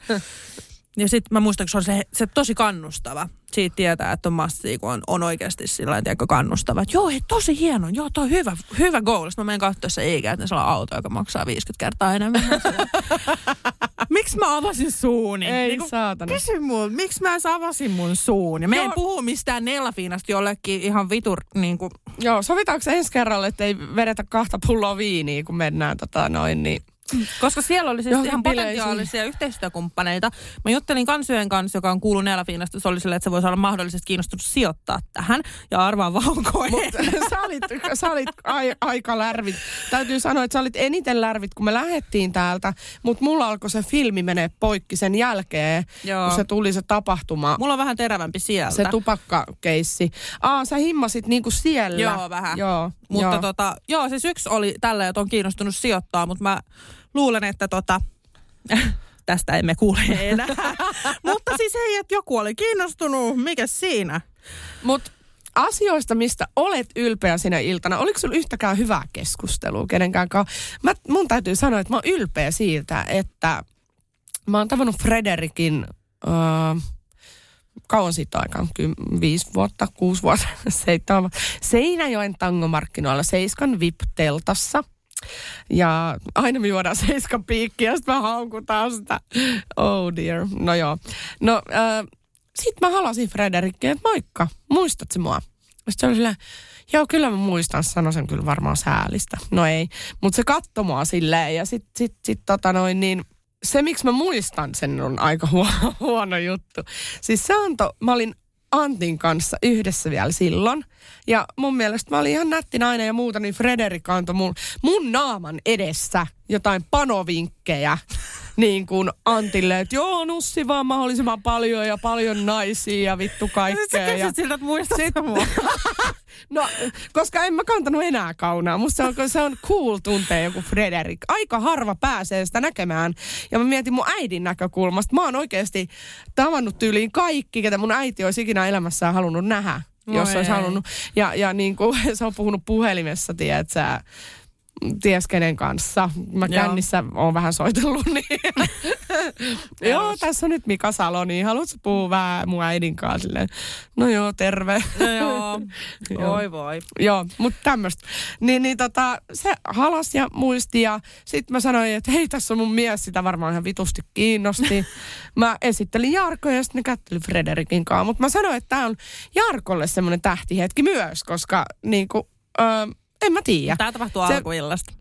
Speaker 2: Ja sitten mä muistan, kun se on se, se tosi kannustava. Siitä tietää, että on massia, kun on, on oikeasti sillä tavalla kannustava. Että joo, hei, tosi hieno. Joo, toi on hyvä, hyvä goal. Sitten mä menen katsoa se eikä, että se on auto, joka maksaa 50 kertaa enemmän. Mä Miksi mä avasin suuni?
Speaker 3: Ei
Speaker 2: Niinku,
Speaker 3: saatana.
Speaker 2: Kysy mulle, miksi mä edes avasin mun suun? Ja me en
Speaker 3: Joo.
Speaker 2: puhu mistään Nellafiinasta jollekin ihan vitur, niin kuin,
Speaker 3: Joo, sovitaanko ensi kerralla, että ei vedetä kahta pulloa viiniä, kun mennään tota noin, niin...
Speaker 2: koska siellä oli siis
Speaker 3: Johonkin
Speaker 2: ihan
Speaker 3: bileisiin.
Speaker 2: potentiaalisia yhteistyökumppaneita. Mä juttelin kansyjen kanssa, joka on kuullut Nellafiinasta. Se oli silleen, että se voisi olla mahdollisesti kiinnostunut sijoittaa tähän. Ja arvaa vaan, onko
Speaker 3: Mutta sä olit, sä olit ai, aika lärvit. Täytyy sanoa, että sä olit eniten lärvit, kun me lähdettiin täältä. Mutta mulla alkoi se filmi menee poikki sen jälkeen,
Speaker 2: Joo.
Speaker 3: kun se tuli se tapahtuma.
Speaker 2: Mulla on vähän terävämpi sieltä.
Speaker 3: Se tupakkakeissi. Aa, sä himmasit niinku siellä.
Speaker 2: Joo, vähän.
Speaker 3: Joo,
Speaker 2: Mutta
Speaker 3: joo.
Speaker 2: tota, joo, siis yksi oli tällä, että on kiinnostunut sijoittaa, mutta mä luulen, että tota, tästä emme kuule enää. mutta siis hei, että joku oli kiinnostunut, mikä siinä?
Speaker 3: Mut asioista, mistä olet ylpeä sinä iltana, oliko sulla yhtäkään hyvää keskustelua kenenkään kanssa? Mä, mun täytyy sanoa, että mä oon ylpeä siitä, että mä oon tavannut Frederikin öö, kauan siitä aikaa, viisi vuotta, kuusi vuotta, seitsemän vuotta. Seinäjoen tangomarkkinoilla Seiskan VIP-teltassa. Ja aina me juodaan Seiskan piikkiä, sitten mä haukutaan sitä. Oh dear. No joo. No, äh, sitten mä halasin Frederikkiin, että moikka, muistatko mua? Sitten se oli silleen, joo kyllä mä muistan, sanoi sen kyllä varmaan säälistä. No ei, mutta se katsoi mua silleen ja sitten sit, sit, tota noin niin, se miksi mä muistan sen on aika huono, huono juttu. Siis se antoi, mä olin Antin kanssa yhdessä vielä silloin. Ja mun mielestä mä olin ihan nätti nainen ja muuta, niin Frederik antoi mun, mun naaman edessä jotain panovinkkejä niin kuin Antille, että joo, nussi vaan mahdollisimman paljon ja paljon naisia ja vittu kaikkea.
Speaker 2: Sä
Speaker 3: ja...
Speaker 2: siltä, että muistat Sit... mua.
Speaker 3: no, koska en mä kantanut enää kaunaa. Musta se on, se on cool tuntea joku Frederik. Aika harva pääsee sitä näkemään. Ja mä mietin mun äidin näkökulmasta. Mä oon oikeasti tavannut tyyliin kaikki, ketä mun äiti olisi ikinä elämässään halunnut nähdä. No jos ei. olisi halunnut. Ja, ja niin kuin se on puhunut puhelimessa, tiedät ties kenen kanssa. Mä Joo. kännissä oon vähän soitellut, niin joo, tässä on nyt Mika Salo, niin haluatko puhua vähän mun äidin kanssa? No joo, terve.
Speaker 2: No joo, voi voi.
Speaker 3: Joo, mutta tämmöistä. Niin, niin tota, se halas ja muisti ja sitten mä sanoin, että hei, tässä on mun mies, sitä varmaan ihan vitusti kiinnosti. mä esittelin Jarko ja sitten ne kätteli Frederikin kanssa, mutta mä sanoin, että tämä on Jarkolle semmoinen tähtihetki myös, koska niinku, öö, en mä tiedä.
Speaker 2: Tämä tapahtuu se, alkuillasta.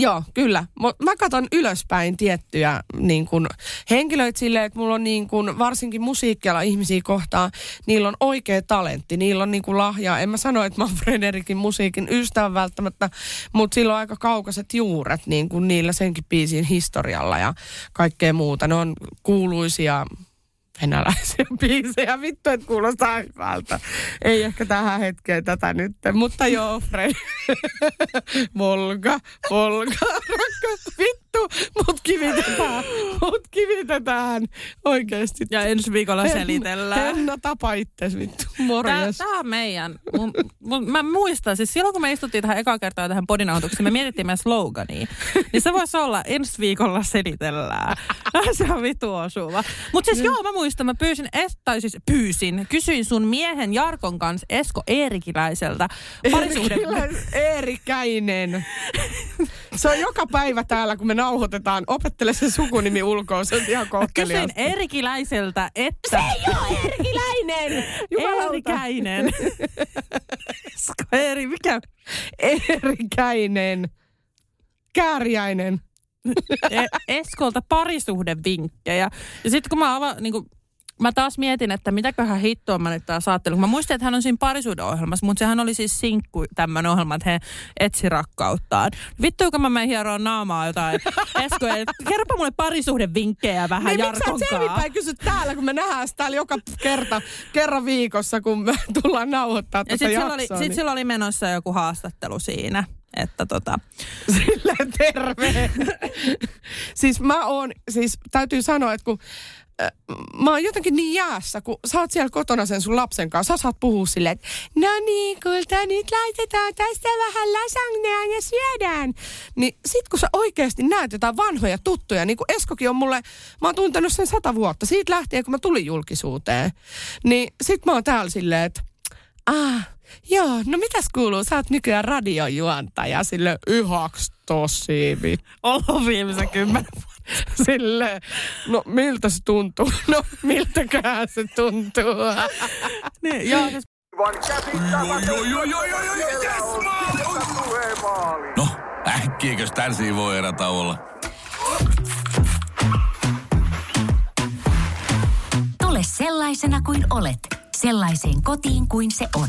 Speaker 3: Joo, kyllä. Mä katson ylöspäin tiettyjä niin kun, henkilöitä silleen, että mulla on niin kun, varsinkin musiikkiala ihmisiä kohtaan, niillä on oikea talentti, niillä on niin kun, lahjaa. En mä sano, että mä oon Frederikin musiikin ystävä välttämättä, mutta sillä on aika kaukaiset juuret niin kun, niillä senkin biisin historialla ja kaikkea muuta. Ne on kuuluisia venäläisiä biisejä. Vittu, että kuulostaa hyvältä. Ei ehkä tähän hetkeen tätä nyt. Mutta joo, Fred. Volga, Volga, rakkaus. Vittu, mut kivitetään. Mut kivitetään. Oikeesti.
Speaker 2: Ja ensi viikolla selitellään.
Speaker 3: Henna, tapa itses vittu. Morjes.
Speaker 2: Tää, tää on meidän. Mun, mun, mä muistan, siis silloin kun me istuttiin tähän eka kertaa tähän podinautukseen, me mietittiin meidän slogania. Niin se voisi olla ensi viikolla selitellään. se on vittu osuva. Mutta siis joo, mä muistan mä pyysin, tai siis pyysin, kysyin sun miehen Jarkon kanssa Esko Eerikiläiseltä parisuhden...
Speaker 3: Eerikäinen. Se on joka päivä täällä, kun me nauhoitetaan. Opettele se sukunimi ulkoa, se on ihan kohteliasta.
Speaker 2: Kysyin Eerikiläiseltä, että...
Speaker 3: Se ei ole Eerikiläinen!
Speaker 2: Eerikäinen. Esko Eeri, mikä?
Speaker 3: Eerikäinen. Kääriäinen.
Speaker 2: E- Eskolta parisuhdevinkkejä. Ja sitten kun mä avaan, niin kuin, mä taas mietin, että mitäköhän hittoa mä nyt taas ajattelin. Mä muistin, että hän on siinä parisuuden ohjelmassa, mutta sehän oli siis sinkku tämmöinen ohjelma, että he etsi rakkauttaan. Vittu, kun mä menen hieroon naamaa jotain. Esko, kerropa mulle parisuuden vinkkejä vähän niin, Jarkon kanssa.
Speaker 3: Miksi kysy täällä, kun me nähdään täällä joka kerta, kerran viikossa, kun me tullaan nauhoittaa tätä
Speaker 2: sit
Speaker 3: jaksoa.
Speaker 2: Oli, niin... Sitten sillä oli menossa joku haastattelu siinä. Että tota.
Speaker 3: Sillä terve. siis mä oon, siis täytyy sanoa, että kun mä oon jotenkin niin jäässä, kun sä oot siellä kotona sen sun lapsen kanssa, sä saat puhua silleen, että no niin, kulta, nyt laitetaan tästä vähän lasagnea ja syödään. Niin sit kun sä oikeasti näet jotain vanhoja tuttuja, niin kuin Eskokin on mulle, mä oon tuntenut sen sata vuotta, siitä lähtien kun mä tulin julkisuuteen, niin sit mä oon täällä silleen, että ah, Joo, no mitäs kuuluu? Sä oot nykyään radiojuontaja sille yhaks tosi vittu.
Speaker 2: Ollut viimeisen kymmenen
Speaker 3: Sille, no miltä se tuntuu? No miltäkään se tuntuu?
Speaker 2: niin, joo, siis...
Speaker 5: No, äkkiäkös tän voi erätauolla?
Speaker 6: Tule sellaisena kuin olet, sellaiseen kotiin kuin se on.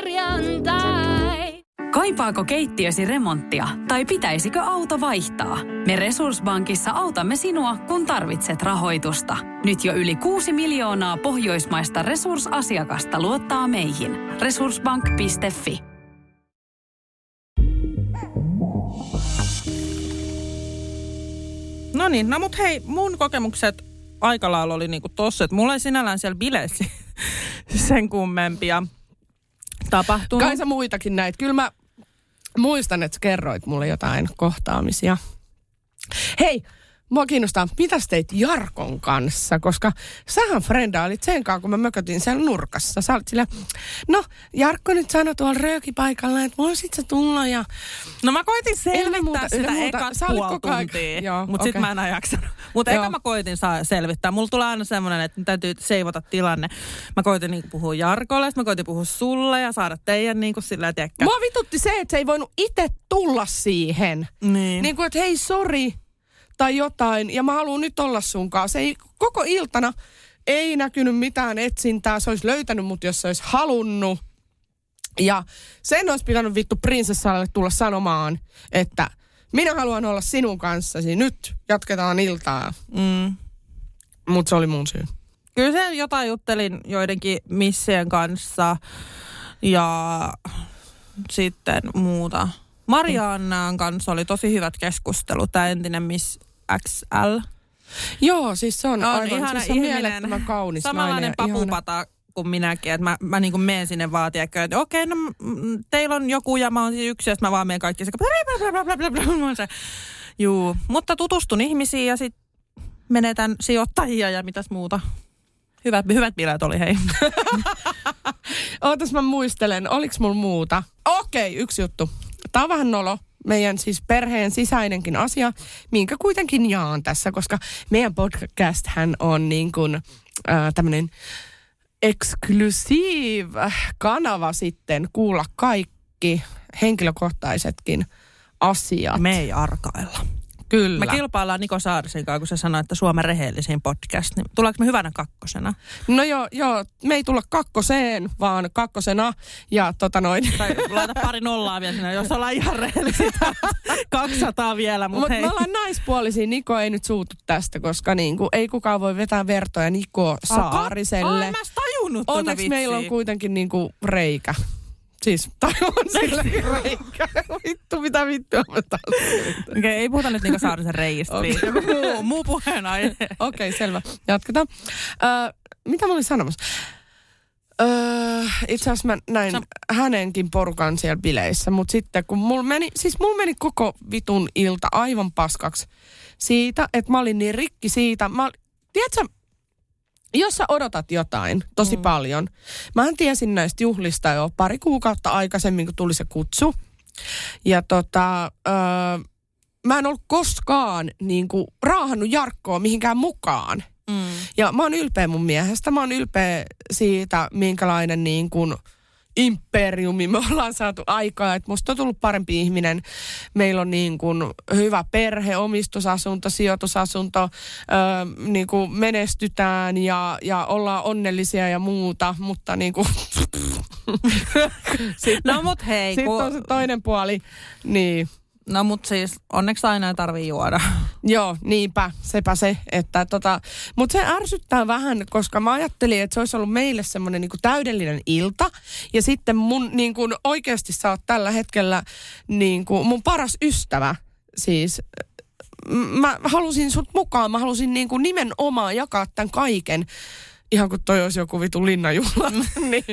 Speaker 7: Kaipaako keittiösi remonttia tai pitäisikö auto vaihtaa? Me Resurssbankissa autamme sinua, kun tarvitset rahoitusta. Nyt jo yli 6 miljoonaa pohjoismaista resursasiakasta luottaa meihin. Resurssbank.fi
Speaker 2: No niin, no mut hei, mun kokemukset aika lailla oli niinku tossa, että mulla ei sinällään siellä bileissä sen kummempia tapahtunut.
Speaker 3: Kai sä muitakin näit. Kyllä mä muistan, että kerroit mulle jotain kohtaamisia. Hei, mua kiinnostaa, mitä teit Jarkon kanssa, koska sähän frendaalit sen kanssa, kun mä mökötin siellä nurkassa. Sä olit sillä, no Jarkko nyt sanoi tuolla röökipaikalla, että voisit sä tulla ja...
Speaker 2: No mä koitin selvittää
Speaker 3: muuta-
Speaker 2: sitä
Speaker 3: muuta.
Speaker 2: ekat
Speaker 3: Sä
Speaker 2: puoli tuntia, mutta sit
Speaker 3: okei.
Speaker 2: mä en enää jaksanut. Mutta eka mä koitin saa selvittää. Mulla tulee aina semmoinen, että täytyy seivota tilanne. Mä koitin niinku puhua Jarkolle, mä koitin puhua sulle ja saada teidän niinku sillä tiedäkö.
Speaker 3: Mua vitutti se, että se ei voinut itse tulla siihen.
Speaker 2: Niin.
Speaker 3: Niin kuin, että hei, sori tai jotain, ja mä haluan nyt olla sun kanssa. Se ei koko iltana ei näkynyt mitään etsintää. Se olisi löytänyt mut, jos se olisi halunnut. Ja sen olisi pitänyt vittu prinsessalle tulla sanomaan, että minä haluan olla sinun kanssasi. Nyt jatketaan iltaa.
Speaker 2: Mm.
Speaker 3: Mutta se oli mun syy.
Speaker 2: Kyllä se jotain juttelin joidenkin missien kanssa ja sitten muuta. Mariannaan kanssa oli tosi hyvät keskustelut, tämä entinen Miss XL.
Speaker 3: Joo, siis se on,
Speaker 2: On
Speaker 3: aivan,
Speaker 2: ihana
Speaker 3: siis se on
Speaker 2: ihminen.
Speaker 3: mielettömän kaunis
Speaker 2: Samanlainen
Speaker 3: ja ihana.
Speaker 2: papupata kuin minäkin, että mä, mä niinku menen sinne vaan, tiedätkö, että okei, no mm, teillä on joku ja mä oon siis yksi ja mä vaan menen kaikki se, Juu, mutta tutustun ihmisiin ja sitten menetän sijoittajia ja mitäs muuta. Hyvät, hyvät bileet oli, hei.
Speaker 3: Ootas mä muistelen, oliks mulla muuta? Okei, yksi juttu. Tää on vähän nolo. Meidän siis perheen sisäinenkin asia, minkä kuitenkin jaan tässä, koska meidän podcast hän on niin kuin äh, tämmöinen exclusive kanava sitten kuulla kaikki henkilökohtaisetkin asiat.
Speaker 2: Me ei arkailla.
Speaker 3: Kyllä.
Speaker 2: Me kilpaillaan Niko Saarisen kanssa, kun se sanoi, että Suomen rehellisin podcast. Niin tuleeko me hyvänä kakkosena?
Speaker 3: No joo, joo, me ei tulla kakkoseen, vaan kakkosena. Ja tota noin.
Speaker 2: Tai laita pari nollaa vielä sinne, jos ollaan ihan rehellisiä. 200 vielä, mutta
Speaker 3: Mutta
Speaker 2: hei.
Speaker 3: me ollaan naispuolisia. Niko ei nyt suutu tästä, koska niinku, ei kukaan voi vetää vertoja Niko Saariselle.
Speaker 2: Ai, mä tajunnut tota
Speaker 3: Onneksi
Speaker 2: vitsiä.
Speaker 3: meillä on kuitenkin niinku reikä. Siis, tai on silläkin reikä. Vittu, mitä vittua mä taas
Speaker 2: Okei, okay, ei puhuta nyt Niko Saarisen reijistä. Okay. Joku muu, muu puheenaihe.
Speaker 3: Okei, okay, selvä. Jatketaan. Öö, mitä mä olin sanomassa? Öö, itse asiassa mä näin
Speaker 2: Sä-
Speaker 3: hänenkin porukan siellä bileissä, mutta sitten kun mulla meni, siis mulla meni koko vitun ilta aivan paskaksi siitä, että mä olin niin rikki siitä. Mä, tiedätkö, jos sä odotat jotain tosi mm. paljon, mähän tiesin näistä juhlista jo pari kuukautta aikaisemmin, kun tuli se kutsu. Ja tota, öö, mä en ollut koskaan niin kuin, raahannut Jarkkoa mihinkään mukaan.
Speaker 2: Mm.
Speaker 3: Ja mä oon ylpeä mun miehestä. Mä oon ylpeä siitä, minkälainen niin kuin imperiumi me ollaan saatu aikaa. Että musta on tullut parempi ihminen. Meillä on niin kuin hyvä perhe, omistusasunto, sijoitusasunto. Öö, niin kuin menestytään ja, ja ollaan onnellisia ja muuta. Mutta niin kuin... Sitten,
Speaker 2: No mut hei,
Speaker 3: sitten
Speaker 2: kun,
Speaker 3: on se toinen puoli. Niin,
Speaker 2: no mut siis onneksi aina ei tarvii juoda.
Speaker 3: Joo, niinpä, sepä se. Että tota, Mutta se ärsyttää vähän, koska mä ajattelin, että se olisi ollut meille semmoinen niinku täydellinen ilta. Ja sitten mun niinku, oikeasti sä oot tällä hetkellä niinku, mun paras ystävä. Siis mä halusin sut mukaan, mä halusin niinku nimenomaan jakaa tämän kaiken. Ihan kuin toi olisi joku vitu linnanjuhla, niin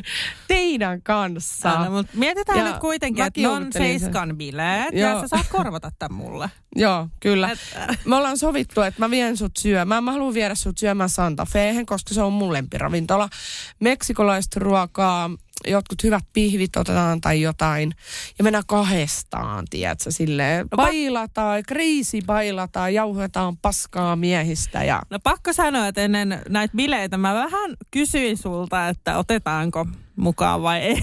Speaker 3: teidän kanssa.
Speaker 2: Aina, mut mietitään
Speaker 3: Ja
Speaker 2: nyt kuitenkin, että on seiskan bileet
Speaker 3: Joo.
Speaker 2: ja sä saat korvata tämän mulle.
Speaker 3: Joo, kyllä.
Speaker 2: Et,
Speaker 3: Me ollaan sovittu, että mä vien sut syömään. Mä haluan viedä sut syömään Santa Fehen, koska se on mun lempiravintola. Meksikolaista ruokaa, jotkut hyvät pihvit otetaan tai jotain. Ja mennään kahdestaan, tiedätkö, silleen.
Speaker 2: No
Speaker 3: Bailataan, kriisi bailataan, jauhetaan paskaa miehistä ja...
Speaker 2: No pakko sanoa, että ennen näitä bileitä mä vähän kysyin sulta, että otetaanko mukaan vai ei?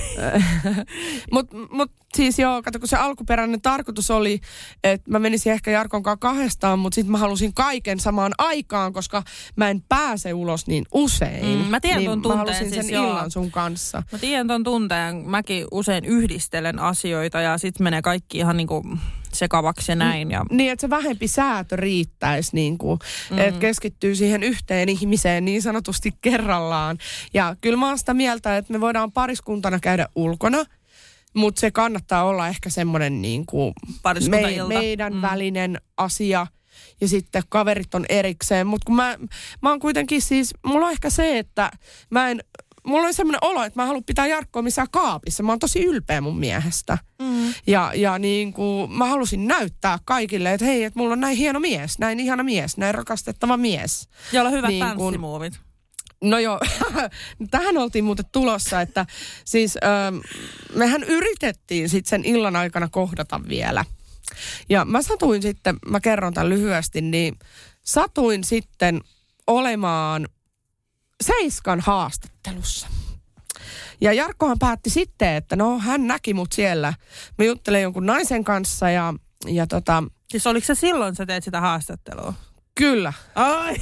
Speaker 3: Mutta mut, siis joo, kato kun se alkuperäinen tarkoitus oli, että mä menisin ehkä Jarkon kanssa kahdestaan, mutta sitten mä halusin kaiken samaan aikaan, koska mä en pääse ulos niin usein.
Speaker 2: Mm, mä tiedän
Speaker 3: niin
Speaker 2: ton
Speaker 3: mä
Speaker 2: tunteen,
Speaker 3: halusin sen
Speaker 2: siis joo.
Speaker 3: illan sun kanssa.
Speaker 2: Mä tiedän ton tunteen. Mäkin usein yhdistelen asioita ja sitten menee kaikki ihan niinku sekavaksi ja näin. Ja...
Speaker 3: Niin, että se vähempi säätö riittäisi, niin kuin, mm. että keskittyy siihen yhteen ihmiseen niin sanotusti kerrallaan. Ja kyllä mä oon sitä mieltä, että me voidaan pariskuntana käydä ulkona, mutta se kannattaa olla ehkä semmoinen niin kuin
Speaker 2: Pariskuntailta.
Speaker 3: meidän
Speaker 2: Mm.
Speaker 3: välinen asia. Ja sitten kaverit on erikseen. Mutta kun mä, mä oon kuitenkin siis, mulla on ehkä se, että mä en, mulla on semmoinen olo, että mä haluan pitää Jarkkoa missään kaapissa. Mä oon tosi ylpeä mun miehestä.
Speaker 2: Mm.
Speaker 3: Ja, ja niin kuin mä halusin näyttää kaikille, että hei, että mulla on näin hieno mies, näin ihana mies, näin rakastettava mies.
Speaker 2: Jolla on hyvät
Speaker 3: Niin
Speaker 2: niin
Speaker 3: kun-
Speaker 2: tanssimuovit.
Speaker 3: No joo, tähän oltiin muuten tulossa, että siis ähm, mehän yritettiin sitten sen illan aikana kohdata vielä. Ja mä satuin sitten, mä kerron tämän lyhyesti, niin satuin sitten olemaan Seiskan haastattelussa. Ja Jarkkohan päätti sitten, että no hän näki mut siellä. Mä juttelen jonkun naisen kanssa ja, ja tota,
Speaker 2: Siis oliko se silloin, sä teet sitä haastattelua?
Speaker 3: kyllä,
Speaker 2: Ai!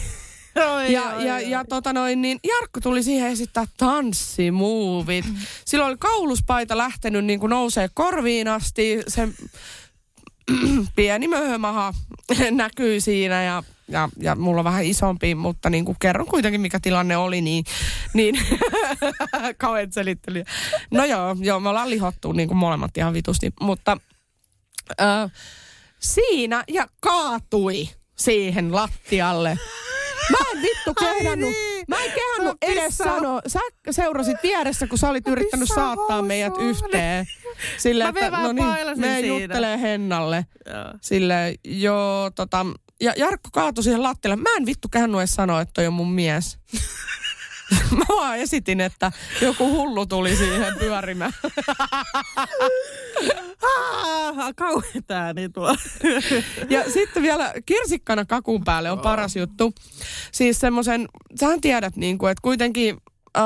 Speaker 2: Ai,
Speaker 3: Ja,
Speaker 2: ai,
Speaker 3: ja,
Speaker 2: ai.
Speaker 3: ja tota noin, niin Jarkko tuli siihen esittää tanssimuuvit. Silloin oli kauluspaita lähtenyt niin kuin nousee korviin asti. Se pieni möhömaha näkyy siinä ja, ja, ja mulla on vähän isompi, mutta niin kuin kerron kuitenkin mikä tilanne oli, niin, niin kauhean selittely. No joo, joo, me ollaan lihottu niin kuin molemmat ihan vitusti, mutta äh, siinä ja kaatui siihen lattialle. Mä en vittu kehdannut,
Speaker 2: niin.
Speaker 3: mä en kehdannut
Speaker 2: Se on
Speaker 3: edes sanoa. Sä seurasit vieressä, kun sä olit yrittänyt
Speaker 2: pissa
Speaker 3: saattaa meidät yhteen. Sille,
Speaker 2: Mä
Speaker 3: että no niin, me juttelee Hennalle.
Speaker 2: Joo.
Speaker 3: Sille, joo, tota, ja Jarkko kaatui siihen lattialle. Mä en vittu edes sanoa, että toi on mun mies. Mä vaan esitin, että joku hullu tuli siihen pyörimään.
Speaker 2: Kauhean ääni tuo.
Speaker 3: Ja sitten vielä kirsikkana kakun päälle on paras juttu. Siis semmoisen, sähän tiedät niin kuin, että kuitenkin äh,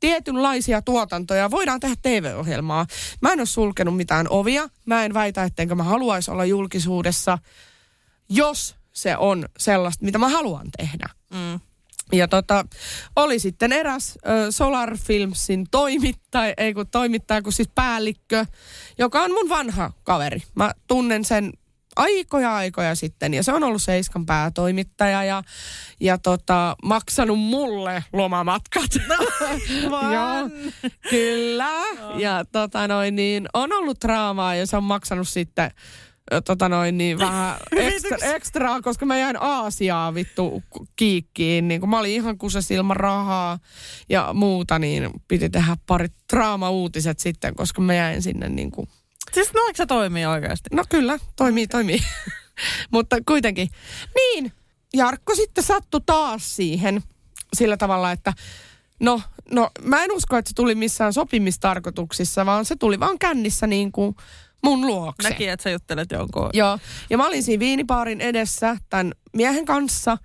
Speaker 3: tietynlaisia tuotantoja voidaan tehdä TV-ohjelmaa. Mä en ole sulkenut mitään ovia. Mä en väitä, ettenkö mä haluaisi olla julkisuudessa, jos se on sellaista, mitä mä haluan tehdä.
Speaker 2: Mm.
Speaker 3: Ja tota, oli sitten eräs ö, Solar Filmsin toimittaja, ei kun toimittaja, kun siis päällikkö, joka on mun vanha kaveri. Mä tunnen sen aikoja aikoja sitten ja se on ollut Seiskan päätoimittaja ja, ja tota, maksanut mulle lomamatkat. Joo, kyllä. Ja tota noin, niin on ollut draamaa ja se on maksanut sitten tota noin, niin vähän ekstra, ekstraa, koska mä jäin Aasiaan vittu kiikkiin. Niin kun mä olin ihan kusessa ilman rahaa ja muuta, niin piti tehdä pari draama-uutiset sitten, koska mä jäin sinne niin kuin
Speaker 2: Siis noiko se toimii oikeasti?
Speaker 3: No kyllä, toimii, toimii. Mutta kuitenkin. Niin, Jarkko sitten sattui taas siihen sillä tavalla, että no, no mä en usko, että se tuli missään sopimistarkoituksissa, vaan se tuli vaan kännissä niin kuin mun luokse.
Speaker 2: Näki, että sä juttelet jonkun.
Speaker 3: Joo, ja mä olin siinä viinipaarin edessä tämän miehen kanssa,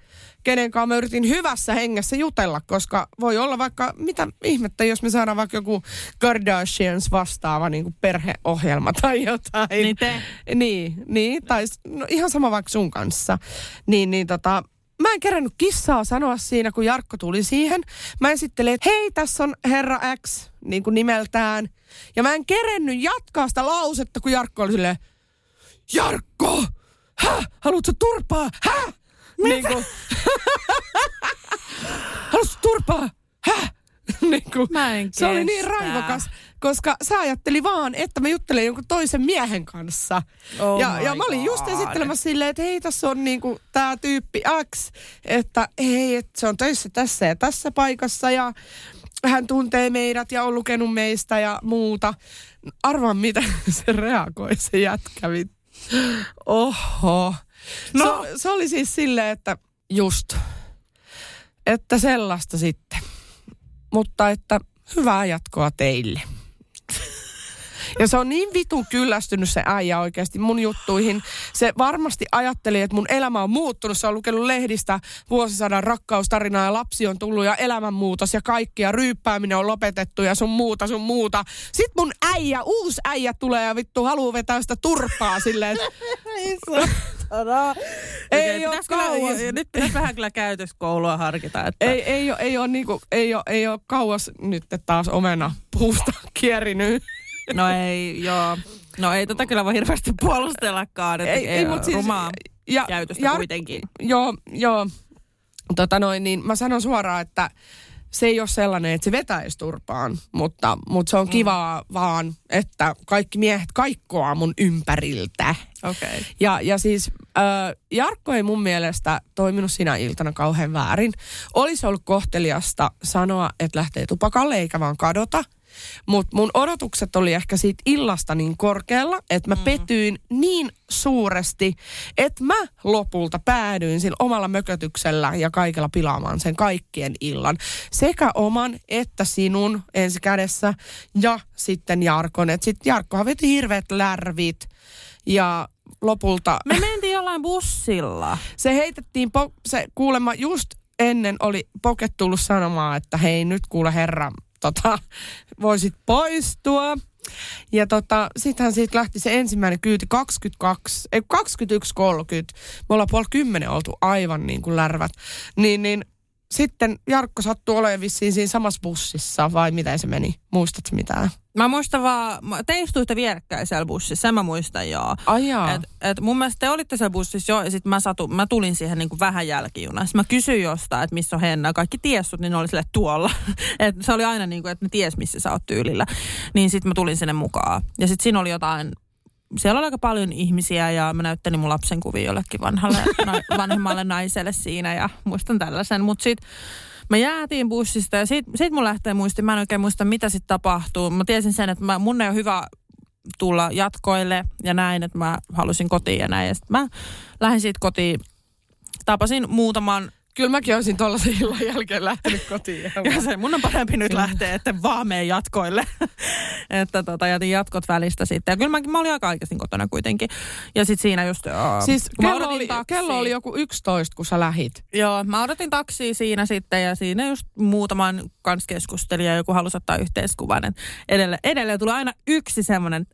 Speaker 3: kenen kanssa mä yritin hyvässä hengessä jutella, koska voi olla vaikka mitä ihmettä, jos me saadaan vaikka joku Kardashians vastaava niin kuin perheohjelma tai jotain.
Speaker 2: Niin te.
Speaker 3: Niin, niin tai no ihan sama vaikka sun kanssa. Niin, niin tota, mä en kerännyt kissaa sanoa siinä, kun Jarkko tuli siihen. Mä esittelin, että hei, tässä on herra X, niin kuin nimeltään. Ja mä en kerennyt jatkaa sitä lausetta, kun Jarkko oli silleen, Jarkko! Häh? Haluatko turpaa? Häh? Niin kuin, Haluatko turpaa? Häh? niin kuin,
Speaker 2: Mä en
Speaker 3: se oli niin
Speaker 2: kestä.
Speaker 3: raivokas, koska sä ajatteli vaan, että mä juttelen jonkun toisen miehen kanssa.
Speaker 2: Oh
Speaker 3: ja, ja mä olin just esittelemässä silleen, että hei, tässä on niinku tää tyyppi X, että hei, että se on töissä tässä ja tässä paikassa ja hän tuntee meidät ja on lukenut meistä ja muuta. Arvaa, mitä se reagoi, se jätkä. vit- Oho. No.
Speaker 2: No.
Speaker 3: Se, se oli siis silleen, että just, että sellaista sitten. Mutta että hyvää jatkoa teille. Ja se on niin vitun kyllästynyt se äijä oikeasti mun juttuihin. Se varmasti ajatteli, että mun elämä on muuttunut. Se on lukenut lehdistä vuosisadan rakkaustarinaa ja lapsi on tullut ja elämänmuutos ja kaikki ja ryyppääminen on lopetettu ja sun muuta, sun muuta. Sitten mun äijä, uusi äijä tulee ja vittu haluu vetää sitä turpaa silleen. Ei
Speaker 2: Okei,
Speaker 3: oo
Speaker 2: pitäis kyllä-
Speaker 3: kauas.
Speaker 2: Nyt pitäisi vähän kyllä käytöskoulua harkita. Että
Speaker 3: Ei, ei, ole, ei, ole niinku, ei, ole, ei ole kauas nyt taas omena puusta kierinyt.
Speaker 2: No ei, joo. No ei tätä kyllä voi hirveästi puolustellakaan, että ei, ei,
Speaker 3: mut
Speaker 2: siis, rumaa
Speaker 3: ja,
Speaker 2: käytöstä
Speaker 3: ja-
Speaker 2: kuitenkin.
Speaker 3: Joo, joo. Tota noin, niin mä sanon suoraan, että se ei ole sellainen, että se vetäisi turpaan, mutta, mutta se on kivaa mm. vaan, että kaikki miehet kaikkoaa mun ympäriltä.
Speaker 2: Okei. Okay.
Speaker 3: Ja, ja siis äh, Jarkko ei mun mielestä toiminut sinä iltana kauhean väärin. Olisi ollut kohteliasta sanoa, että lähtee tupakalle eikä vaan kadota. Mutta mun odotukset oli ehkä siitä illasta niin korkealla, että mä mm. petyin niin suuresti, että mä lopulta päädyin sillä omalla mökötyksellä ja kaikella pilaamaan sen kaikkien illan. Sekä oman että sinun ensi kädessä ja sitten Jarkon. Et sit Jarkkohan veti hirveät lärvit ja lopulta
Speaker 2: Me mentiin jollain bussilla.
Speaker 3: se heitettiin, po- se kuulemma just ennen oli Poket tullut sanomaan, että hei nyt kuule herra, tota, voisit poistua. Ja tota, sittenhän siitä lähti se ensimmäinen kyyti 22, ei 21.30. Me ollaan puoli kymmenen oltu aivan niin kuin lärvät. Niin, niin sitten Jarkko sattui olemaan vissiin siinä samassa bussissa, vai miten se meni? Muistatko mitään?
Speaker 2: Mä muistan vaan, te istuitte vierekkäin siellä bussissa, sen mä muistan joo.
Speaker 3: Ai jaa.
Speaker 2: Et, et mun mielestä te olitte siellä bussissa jo, ja sitten mä, satu, mä tulin siihen niinku vähän jälkijunassa. Mä kysyin jostain, että missä on Henna. Kaikki tiessut, niin ne oli sille tuolla. Et se oli aina niin kuin, että ne ties, missä sä oot tyylillä. Niin sitten mä tulin sinne mukaan. Ja sitten siinä oli jotain, siellä oli aika paljon ihmisiä ja mä näyttelin mun lapsen kuvia jollekin vanhalle, na, vanhemmalle naiselle siinä ja muistan tällaisen. Mutta sitten me jäätiin bussista ja sit, sit mun lähtee muisti, mä en oikein muista mitä sitten tapahtuu. Mä tiesin sen, että mä, mun ei ole hyvä tulla jatkoille ja näin, että mä halusin kotiin ja näin. Ja sit mä lähdin siitä kotiin, tapasin muutaman,
Speaker 3: Kyllä mäkin olisin tuollaisen illan jälkeen lähtenyt kotiin.
Speaker 2: ja se mun on parempi nyt lähteä, että vaan mene jatkoille. että tota, jätin jatkot välistä sitten. Ja kyllä mä, mä olin aika aikaisin kotona kuitenkin. Ja sitten siinä just... Uh,
Speaker 3: Siis kello oli, kello oli joku 11, kun sä lähit.
Speaker 2: Joo, mä odotin taksia siinä sitten ja siinä just muutaman kanssa keskustelin ja joku halusi ottaa yhteiskuvan. Edelleen, edelleen tulee aina yksi semmoinen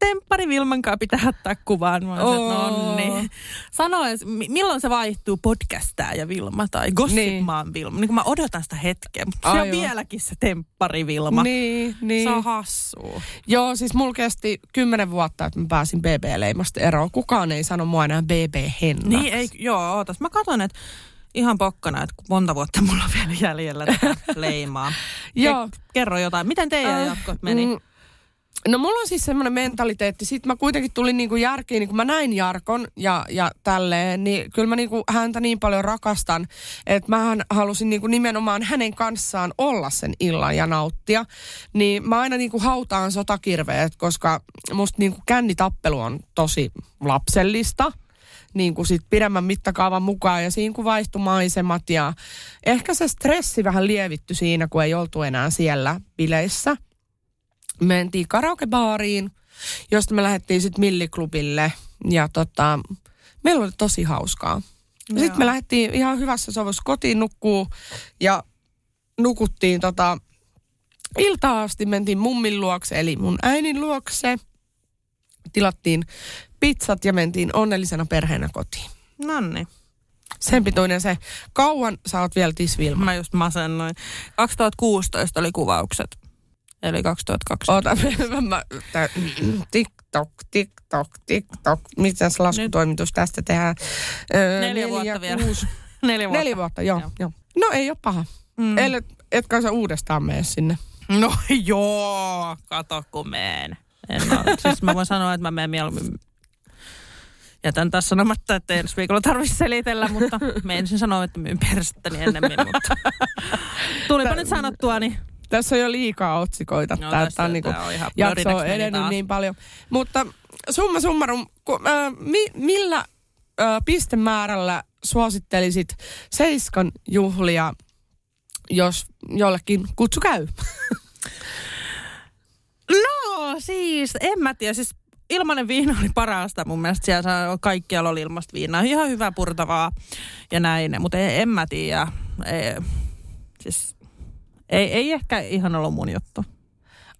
Speaker 2: temppari Vilman kanssa pitää ottaa kuvaan. Mä että no niin. Sano edes, milloin se vaihtuu podcastaa ja Vilma tai Gossipmaan niin. Vilma. Niin kun mä odotan sitä hetkeä, mutta se on vieläkin se temppari Vilma.
Speaker 3: Niin, niin.
Speaker 2: Se on hassua.
Speaker 3: Joo, siis mulla kesti kymmenen vuotta, että mä pääsin BB-leimasta eroon. Kukaan ei sano mua enää BB-hennaksi.
Speaker 2: Niin, ei, joo, ootas. Mä katson, että ihan pokkana, että monta vuotta mulla on vielä jäljellä tätä leimaa.
Speaker 3: Joo.
Speaker 2: Ke- Kerro jotain. Miten teidän
Speaker 3: Äh,
Speaker 2: jatkot meni?
Speaker 3: mm, No mulla on siis semmoinen mentaliteetti, sit mä kuitenkin tulin niinku järkiin, niin kun mä näin Jarkon ja, ja tälleen, niin kyllä mä niinku häntä niin paljon rakastan, että mähän halusin niinku nimenomaan hänen kanssaan olla sen illan ja nauttia. Niin mä aina niinku hautaan sotakirveet, koska musta niinku kännitappelu on tosi lapsellista niin kuin sit pidemmän mittakaavan mukaan ja siinä kun vaihtui maisemat ja ehkä se stressi vähän lievitty siinä, kun ei oltu enää siellä bileissä. Mentiin karaokebaariin, josta me lähdettiin sitten Milliklubille ja tota, meillä oli tosi hauskaa. Sitten me lähdettiin ihan hyvässä sovussa kotiin nukkuu ja nukuttiin tota, iltaa asti, mentiin mummin luokse eli mun äidin luokse. Tilattiin pizzat ja mentiin onnellisena perheenä kotiin.
Speaker 2: Nonni.
Speaker 3: Sen pituinen se. Kauan sä oot vielä tisvilma.
Speaker 2: Mä just masennoin. 2016 oli kuvaukset. Eli 2020.
Speaker 3: Oota, mä, tää, TikTok, TikTok, TikTok. Miten se laskutoimitus tästä tehdään? Öö,
Speaker 2: Neljä vuotta vielä.
Speaker 3: kuusi.
Speaker 2: Neljä vuotta.
Speaker 3: Neljä vuotta, joo,
Speaker 2: Joo.
Speaker 3: joo. No ei ole paha.
Speaker 2: Mm.
Speaker 3: Et, etkä sä uudestaan mene sinne.
Speaker 2: No joo, kato kun meen. En siis mä voin sanoa, että mä menen mieluummin Jätän tässä sanomatta, että ensi viikolla tarvitsisi selitellä, mutta me ensin sanoin, että myyn persettäni ennemmin, mutta tulipa nyt sanottua, niin
Speaker 3: Tässä on jo liikaa otsikoita.
Speaker 2: No,
Speaker 3: Tää,
Speaker 2: tästä-
Speaker 3: tää on niinku,
Speaker 2: tää on ihan
Speaker 3: jakso on edennyt
Speaker 2: taas.
Speaker 3: niin paljon. Mutta summa summarum, ku, äh, mi, millä äh, pistemäärällä suosittelisit Seiskan juhlia, jos jollekin kutsu käy?
Speaker 2: No, siis, en mä tiedä. Siis ilmanen viina oli parasta mun mielestä. Siellä kaikkialla oli ilmasta viinaa. Ihan hyvä purtavaa ja näin. Mutta en, en mä tiedä. Ei, siis, ei, ei ehkä ihan ollut mun juttu.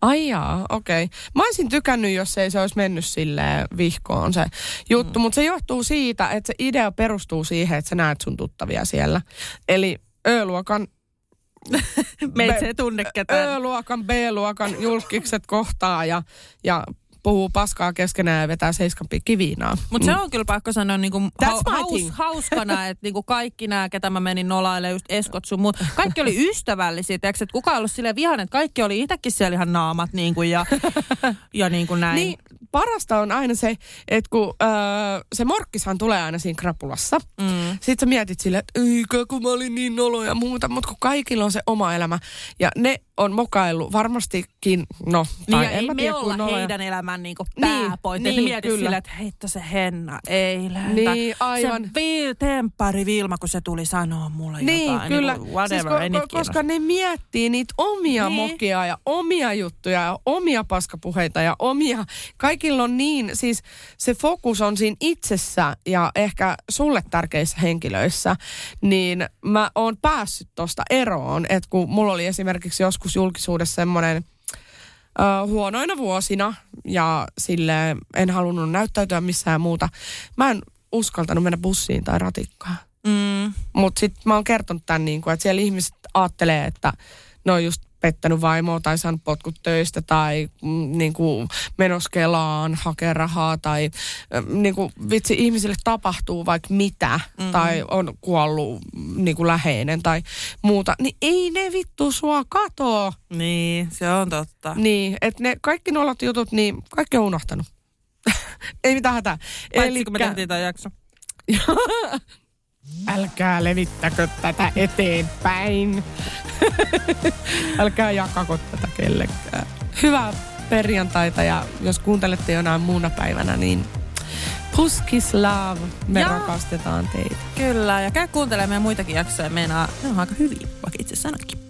Speaker 3: Ai jaa, okei. Okay. Mä olisin tykännyt, jos ei se olisi mennyt silleen vihkoon se juttu, mm. mutta se johtuu siitä, että se idea perustuu siihen, että sä näet sun tuttavia siellä. Eli Ö-luokan
Speaker 2: Meitä ei tunne ketään.
Speaker 3: Ö-luokan, B-luokan julkikset kohtaa ja, ja puhuu paskaa keskenään ja vetää seiskan pikki viinaa.
Speaker 2: Mutta se on kyllä pakko sanoa niinku ha- haus, hauskana, että niinku kaikki nämä, ketä mä menin nolaille, just Eskot sun muut, kaikki oli ystävällisiä, tiedätkö, että kukaan ollut silleen vihainen, että kaikki oli itsekin siellä ihan naamat niinku ja, ja niinku näin.
Speaker 3: Niin, parasta on aina se, että kun öö, se morkkishan tulee aina siinä krapulassa. Mm. Sitten sä mietit silleen, että eikö kun mä olin niin nolo ja muuta, mutta kun kaikilla on se oma elämä. Ja ne on mokaillut varmastikin, no,
Speaker 2: tai niin, en ei mä tiedä, me olla noloja. heidän elämän niin pääpointti. Niin, niin, mietit silleen, että heitto se Henna eilen.
Speaker 3: Niin, aivan.
Speaker 2: Se vi- temppari Vilma, kun se tuli sanoa mulle
Speaker 3: niin,
Speaker 2: jotain.
Speaker 3: Kyllä. Niin, whatever, siis, ko- koska ne miettii niitä omia niin. mokia ja omia juttuja ja omia paskapuheita ja omia, kaikilla on niin, siis se fokus on siinä itsessä ja ehkä sulle tärkeissä henkilöissä, niin mä oon päässyt tosta eroon, että kun mulla oli esimerkiksi joskus julkisuudessa semmoinen Uh, huonoina vuosina ja sille en halunnut näyttäytyä missään muuta. Mä en uskaltanut mennä bussiin tai ratikkaan. Mm. Mutta sitten mä oon kertonut tämän, niin kuin, että siellä ihmiset ajattelee, että ne on just pettänyt vaimoa tai saanut potkut töistä tai mm, niin kuin menos Kelaan hakea rahaa tai mm, niin kuin, vitsi ihmisille tapahtuu vaikka mitä mm-hmm. tai on kuollut mm, niin kuin läheinen tai muuta, niin ei ne vittu sua katoo.
Speaker 2: Niin, se on totta.
Speaker 3: Niin, että ne kaikki nolot jutut, niin kaikki on unohtanut. ei mitään hätää.
Speaker 2: Paitsi Elikkä... kun me tehtiin tämä jakso.
Speaker 3: Älkää levittäkö tätä eteenpäin. Älkää jakako tätä kellekään. Hyvää perjantaita ja jos kuuntelette jonain muuna päivänä, niin Puskis love. Me ja. rakastetaan teitä.
Speaker 2: Kyllä, ja käy kuuntelemaan muitakin jaksoja. Meinaa, ne on aika hyviä, vaikka itse sanoinkin.